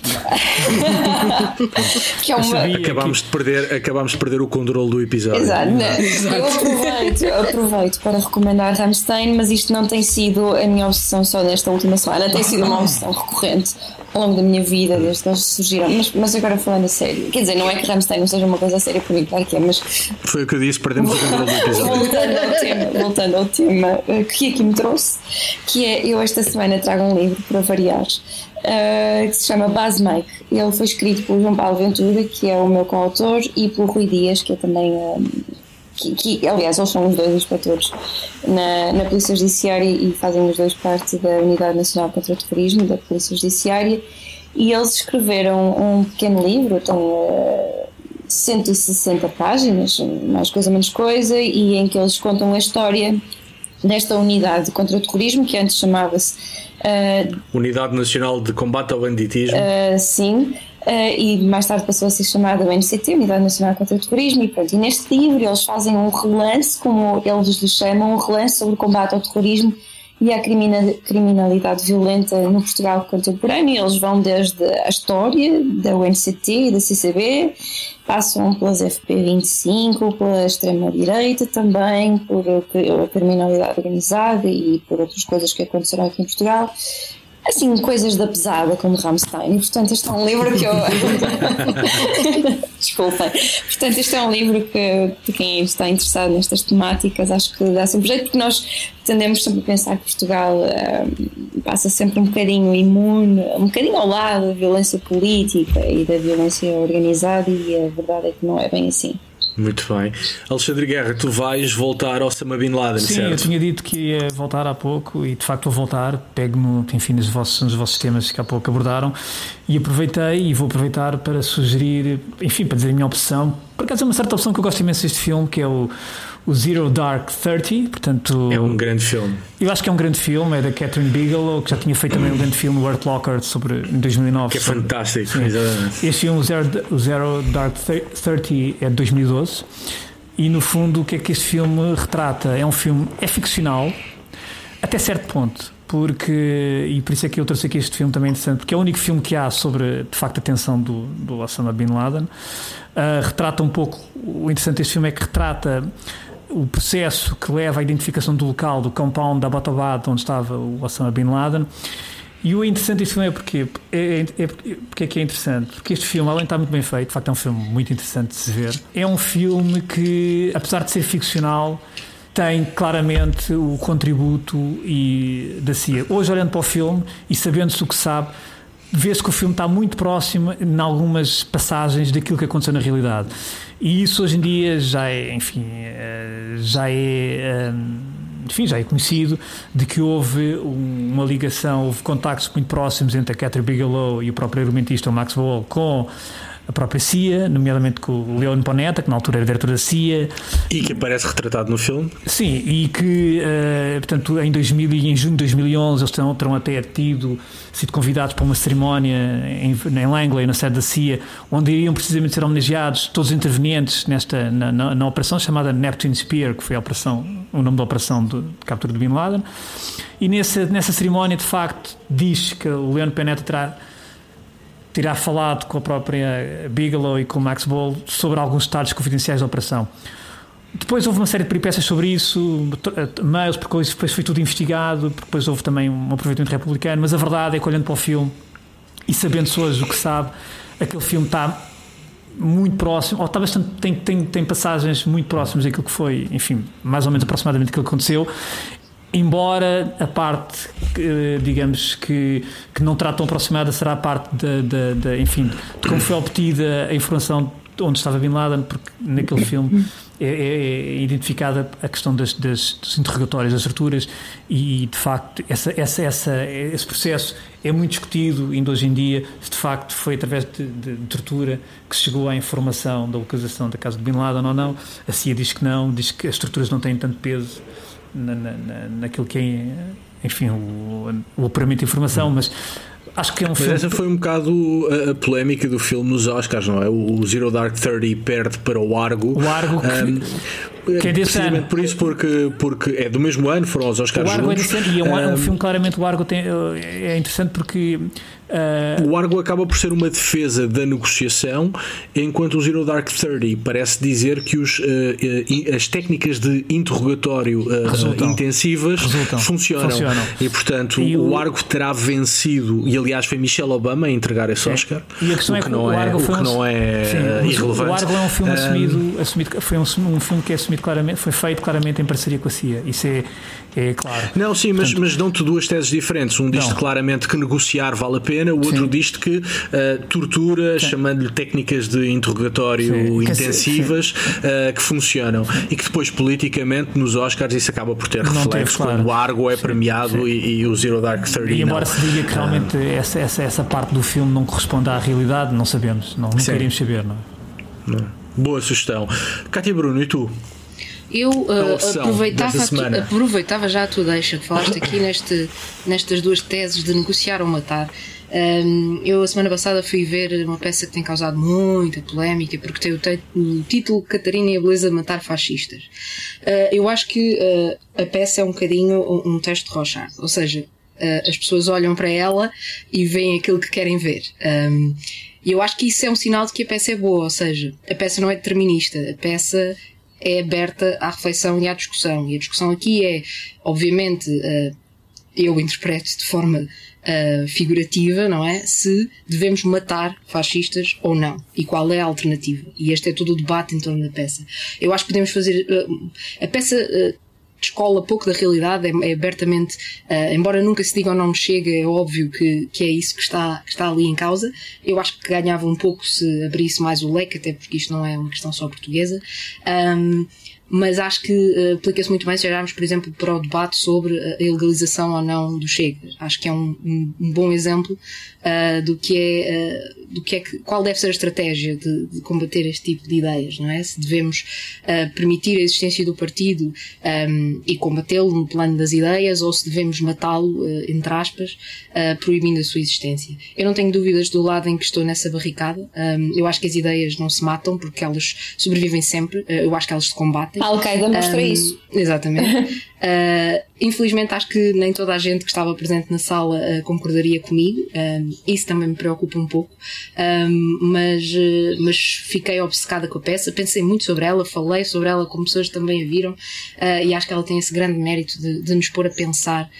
(laughs) que é uma. Acabámos de perder, acabámos de perder o controle do episódio. Exato, né? eu aproveito, aproveito para recomendar Rammstein, mas isto não tem sido a minha obsessão só desta última semana, tem sido uma obsessão recorrente ao longo da minha vida, desde que eles surgiram. Mas, mas agora falando a sério, quer dizer, não é que Rammstein não seja uma coisa séria para mim, claro que é, mas Foi o que eu disse, perdemos o controle do episódio. voltando ao tema, voltando ao tema eh, que aqui me trouxe, que é eu esta semana trago um livro para variar. Eh, que se chama Baz Mike. Ele foi escrito pelo João Paulo Ventura, que é o meu coautor, e pelo Rui Dias, que é também. eh, que, que, aliás, eles são os dois inspectores na, na Polícia Judiciária e fazem os dois parte da Unidade Nacional contra o Terrorismo da Polícia Judiciária. E eles escreveram um pequeno livro, tem eh, 160 páginas, mais coisa menos coisa, e em que eles contam a história desta unidade contra o terrorismo, que antes chamava-se uh, Unidade Nacional de Combate ao Banditismo. uh, SIM, uh, e mais tarde passou a ser chamada UNCT, Unidade Nacional contra o Terrorismo, e pronto. E neste livro eles fazem um relance, como eles lhe chamam, um relance sobre o combate ao terrorismo e à crimina- criminalidade violenta no Portugal contemporâneo. Eles vão desde a história da UNCT e da CCB, passam pelas FP25, pela extrema-direita também, por a criminalidade organizada e por outras coisas que aconteceram aqui em Portugal. Assim, coisas da pesada, como Rammstein. E, portanto, este é um livro que eu. (laughs) Desculpem. Portanto, este é um livro que, para quem está interessado nestas temáticas, acho que dá sempre jeito, porque nós tendemos sempre a pensar que Portugal uh, passa sempre um bocadinho imune, um bocadinho ao lado da violência política e da violência organizada, e a verdade é que não é bem assim. Muito bem. Alexandre Guerra, tu vais voltar ao Sama Bin Laden, Sim, certo? eu tinha dito que ia voltar há pouco e de facto vou voltar. Pego-me, enfim, nos vossos, nos vossos temas que há pouco abordaram e aproveitei e vou aproveitar para sugerir, enfim, para dizer a minha opção. Por acaso é uma certa opção que eu gosto imenso deste filme, que é o, o Zero Dark Thirty. Portanto, É um grande filme. eu acho que é um grande filme, é da Catherine Bigelow, que já tinha feito também um grande filme, o Art Locker, sobre, em 2009. Que é sobre- fantástico, Sim. exatamente. Este filme, o Zero, o Zero Dark Thirty, é de 2012. E no fundo, o que é que este filme retrata? É um filme, é ficcional, até certo ponto. Porque, e por isso é que eu trouxe aqui este filme também é interessante, porque é o único filme que há sobre, de facto, a tensão do, do Osama Bin Laden. Ah, retrata um pouco, o interessante deste filme é que retrata o processo que leva à identificação do local, do compound da Abbottabad, onde estava o Osama Bin Laden. E o interessante deste filme é porque é, é, é, porque é que é interessante? Porque este filme, além de estar muito bem feito, de facto é um filme muito interessante de se ver, é um filme que, apesar de ser ficcional, tem claramente o contributo e, da CIA. Hoje, olhando para o filme e sabendo-se o que sabe, vê-se que o filme está muito próximo em algumas passagens daquilo que aconteceu na realidade. E isso hoje em dia já é, enfim, eh, já é. hum, Enfim, já é conhecido de que houve um- uma ligação, houve contactos muito próximos entre a Catherine Bigelow e o próprio argumentista Max Wall com a própria CIA, nomeadamente com o Leon Ponetta, que na altura era diretor da CIA, E que aparece retratado no filme. Sim, e que, eh, portanto, em 2000 e em junho de 2011 eles terão, terão até tido sido convidados para uma cerimónia em, em Langley, na sede da CIA, onde iriam precisamente ser homenageados todos os intervenientes nesta, na, na- na operação chamada Neptune Spear, que foi a operação, o nome da operação de, de captura de Bin Laden. E nessa, nessa cerimónia, de facto, diz que o Leon Panetta terá terá falado com a própria Bigelow e com o Max Ball sobre alguns detalhes confidenciais da operação. Depois houve uma série de peripécias sobre isso, t- mails, porque depois foi tudo investigado, depois houve também um aproveitamento republicano, mas a verdade é que olhando para o filme e sabendo-se hoje o que sabe, aquele filme está muito próximo, ou está bastante, tem, tem, tem passagens muito próximas daquilo que foi, enfim, mais ou menos aproximadamente aquilo que aconteceu, embora a parte, eh, digamos, que, que não terá tão aproximada será a parte da, da, da, enfim, de como foi obtida a informação de onde estava Bin Laden, porque naquele filme é, é- é identificada a questão das, das- dos interrogatórios, das torturas, e de facto essa, essa, essa, esse processo é muito discutido ainda hoje em dia, se de facto foi através de, de- de tortura que se chegou à informação da localização da casa de Bin Laden ou não. A CIA diz que não, diz que as torturas não têm tanto peso na, na, na- naquilo que é, enfim, o, o apuramento de informação, mas acho que é um Mas filme. essa foi um bocado a, a polémica do filme nos Oscars, não é? O Zero Dark Thirty perde para o Argo. O Argo, que- Ahm, que é desse precisamente ano. por isso, porque, porque é do mesmo ano, foram os Oscars O Argo é juntos. interessante e é um, é um filme claramente o Argo tem, é interessante porque ah, O Argo acaba por ser uma defesa da negociação, enquanto o Zero Dark Thirty parece dizer que os, eh, eh, as técnicas de interrogatório Resultam. intensivas Resultam. funcionam. Funcionam. E portanto E o... o- Argo terá vencido, e aliás foi Michelle Obama a entregar esse Oscar. E a questão o é que que não o é, Argo o foi que não é sim, irrelevante. O Argo é um filme assumido, assumido, foi um, um filme que é assumido claramente, foi feito claramente em parceria com a CIA. Isso é, é claro. Não, sim, mas, mas dão-te duas teses diferentes. Um diz-te Não. claramente que negociar vale a pena, o outro Sim. diz-te que uh, tortura, chamando-lhe técnicas de interrogatório Sim. Que- intensivas, uh, que funcionam. E que depois, politicamente, nos Oscars, isso acaba por ter Não teve, reflexos claro. quando o Argo é premiado E, e o Zero Dark Thirty E embora não. se diga que realmente essa, essa, essa parte do filme não corresponde à realidade, não sabemos, não, nunca Sim. iremos saber, não é? Boa sugestão. Cátia Bruno, e tu? Eu uh, aproveitava, tu- aproveitava já a tua deixa que falaste aqui neste, nestas duas teses de negociar ou matar. Um, eu, a semana passada, fui ver uma peça que tem causado muita polémica porque tem o, o título Catarina e a Beleza de Matar Fascistas. Uh, eu acho que uh, a peça é um bocadinho um, um texto de Rochard, ou seja, uh, as pessoas olham para ela e veem aquilo que querem ver. Um, e eu acho que isso é um sinal de que a peça é boa, ou seja, a peça não é determinista, a peça é aberta à reflexão e à discussão. E a discussão aqui é, obviamente, eu interpreto de forma uh, figurativa, não é? Se devemos matar fascistas ou não. E qual é a alternativa. E este é todo o debate em torno da peça. Eu acho que podemos fazer. Uh, a peça uh, descola pouco da realidade, é, é abertamente, uh, embora nunca se diga o nome chega, é óbvio que, que é isso que está, que está ali em causa. Eu acho que ganhava um pouco se abrisse mais o leque, até porque isto não é uma questão só portuguesa. Um, mas acho que uh, aplica-se muito bem se olharmos, por exemplo, para o debate sobre a ilegalização ou não do Chega. Acho que é um, um, um bom exemplo uh, do que é, uh, do que é que, qual deve ser a estratégia de, de, combater este tipo de ideias, não é? Se devemos permitir a existência do partido um, e combatê-lo no plano das ideias ou se devemos matá-lo, entre aspas, proibindo a sua existência. Eu não tenho dúvidas do lado em que estou nessa barricada. Um, eu acho que as ideias não se matam porque elas sobrevivem sempre. eu acho que elas se combatem. A Al-Qaeda mostra um, isso. Exatamente. (laughs) uh, infelizmente, acho que nem toda a gente que estava presente na sala uh, concordaria comigo. Um, isso também me preocupa um pouco. Um, mas, uh, mas fiquei obcecada com a peça, pensei muito sobre ela, falei sobre ela com pessoas que também a viram e acho que ela tem esse grande mérito de, de nos pôr a pensar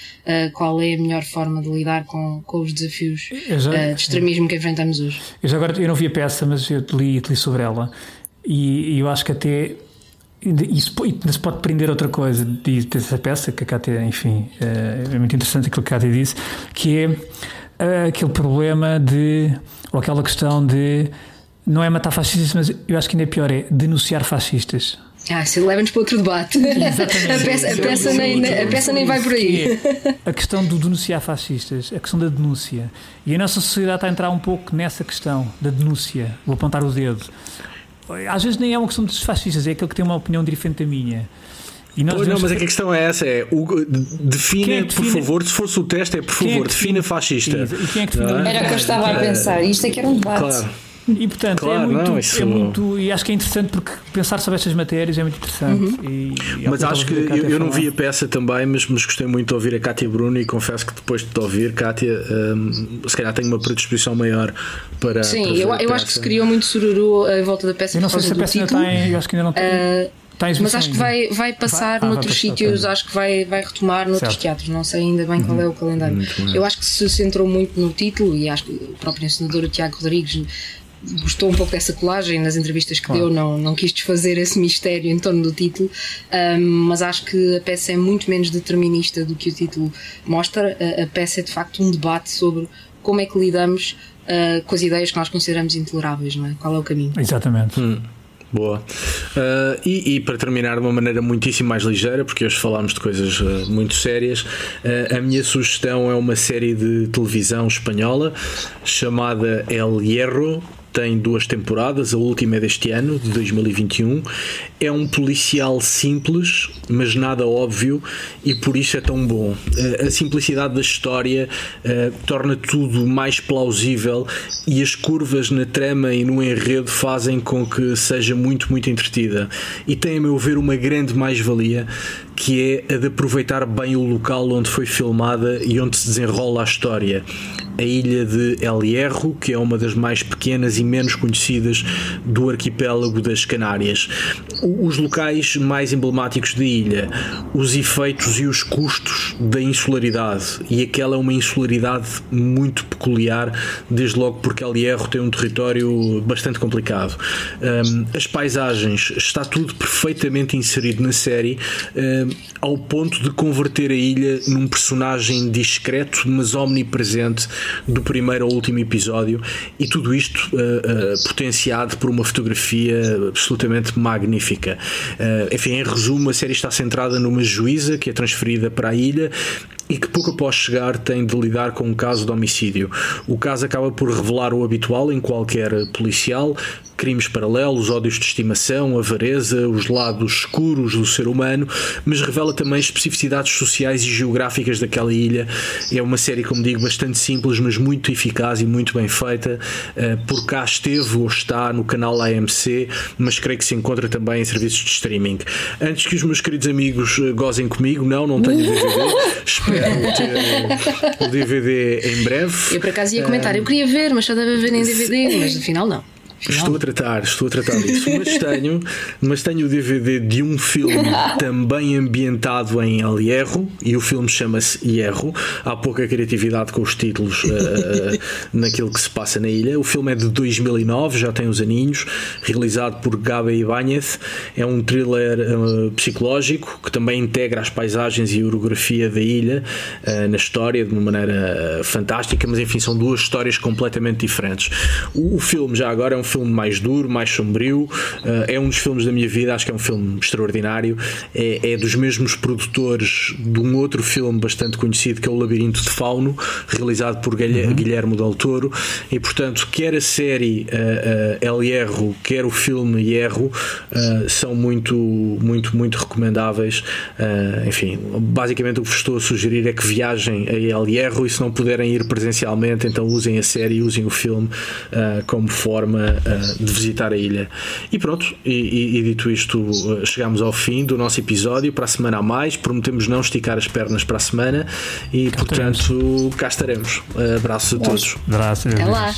qual é a melhor forma de lidar com, com os desafios já, de extremismo que enfrentamos hoje. Eu já agora eu não vi a peça, mas eu li, li sobre ela e, e eu acho que até isso se pode prender outra coisa dessa peça que a Cátia, enfim, eh, é muito interessante aquilo que a Cátia disse, que é eh, aquele problema de, ou aquela questão de, não é matar fascistas, mas eu acho que ainda é pior, é denunciar fascistas. Ah, isso leva-nos para outro debate. Exatamente. (laughs) a peça, a peça, nem, a peça nem vai por aí. É a questão do denunciar fascistas, a questão da denúncia. E a nossa sociedade está a entrar um pouco nessa questão da denúncia, o apontar o dedo às vezes nem é uma questão dos fascistas, é aquele que tem uma opinião diferente da minha. E nós não, mas é que a questão é essa: é o, define, é por favor, se fosse o teste, é por favor, é defina fascista. E quem é que define? Era o que eu estava a pensar, isto é que era um debate. Claro. E portanto, é claro, é, muito, não, isso... é muito. E acho que é interessante porque pensar sobre estas matérias é muito interessante. Uhum. E, e mas acho que eu, eu não vi a peça também, mas, mas gostei muito de ouvir a Cátia Bruno e confesso que depois de te ouvir, Cátia, um, se calhar tenho uma predisposição maior para. Sim, para eu, eu acho que se criou muito sururu à volta da peça. Eu não sei se a peça ainda tem, eu acho que ainda não tem. Uh, mas acho que vai, vai passar vai? Ah, noutros vai sítios, okay. acho que vai, vai retomar noutros certo. teatros, não sei ainda bem uhum. qual é o calendário. Eu acho que se centrou muito no título e acho que o próprio encenador, o Tiago Rodrigues, gostou um pouco dessa colagem nas entrevistas que claro. deu, não, não quis desfazer esse mistério em torno do título, um, mas acho que a peça é muito menos determinista do que o título mostra. A, a peça é de facto um debate sobre como é que lidamos uh, com as ideias que nós consideramos intoleráveis, não é? Qual é o caminho? Exatamente. Hum. Boa. Uh, e, e, para terminar de uma maneira muitíssimo mais ligeira, porque hoje falámos de coisas uh, muito sérias, uh, a minha sugestão é uma série de televisão espanhola chamada El Hierro, tem duas temporadas, a última é deste ano, de 2021. É um policial simples, mas nada óbvio, e por isso é tão bom. Eh, a simplicidade da história uh, torna tudo mais plausível e as curvas na trama e no enredo fazem com que seja muito, muito entretida. E tem, a meu ver, uma grande mais-valia que é a de aproveitar bem o local onde foi filmada e onde se desenrola a história. A ilha de El Hierro, que é uma das mais pequenas e menos conhecidas do arquipélago das Canárias. Os locais mais emblemáticos da ilha, os efeitos e os custos da insularidade. E aquela é uma insularidade muito peculiar, desde logo porque El Hierro tem um território bastante complicado. As paisagens, está tudo perfeitamente inserido na série. Um, ao ponto de converter a ilha num personagem discreto, mas omnipresente do primeiro ao último episódio, e tudo isto uh, uh, potenciado por uma fotografia absolutamente magnífica. Uh, enfim, em resumo, a série está centrada numa juíza que é transferida para a ilha e que pouco após chegar tem de lidar com um caso de homicídio. O caso acaba por revelar o habitual em qualquer policial, crimes paralelos, ódios de estimação, avareza, os lados escuros do ser humano, mas revela também especificidades sociais e geográficas daquela ilha. É uma série, como digo, bastante simples, mas muito eficaz e muito bem feita. Eh, por cá esteve ou está no canal AMC, mas creio que se encontra também em serviços de streaming. Antes que os meus queridos amigos eh, gozem comigo, não, não tenho (laughs) DVD. Espero (laughs) o DVD em breve. Eu por acaso ia comentar, eu queria ver, mas só deve ver em DVD, mas no final não. Estou a tratar, estou a tratar disso. Mas (laughs) tenho, mas tenho o DVD de um filme (laughs) também ambientado em El Hierro e o filme chama-se Hierro. Há pouca criatividade com os títulos uh, naquilo que se passa na ilha. O filme é de 2009, já tem os aninhos, realizado por Gabe Ibanez. É um thriller uh, psicológico que também integra as paisagens e a orografia da ilha uh, na história de uma maneira fantástica, mas enfim, são duas histórias completamente diferentes. O, o filme, já agora, é um filme mais duro, mais sombrio. Uh, é um dos filmes da minha vida, acho que é um filme extraordinário. É, é, dos mesmos produtores de um outro filme bastante conhecido que é O Labirinto de Fauno, realizado por uhum. Guilherme Del Toro. E portanto, quer a série uh, uh, El Hierro, quer o filme Hierro, são muito, muito, muito recomendáveis. enfim, basicamente o que vos estou a sugerir é que viajem a El Hierro e se não puderem ir presencialmente, então usem a série usem o filme como forma de visitar a ilha. E pronto, e, e, e dito isto, uh, chegamos ao fim do nosso episódio. Para a semana a mais, prometemos não esticar as pernas para a semana e, cá portanto, estaremos. cá estaremos. Abraço a todos. Abraço. Até lá.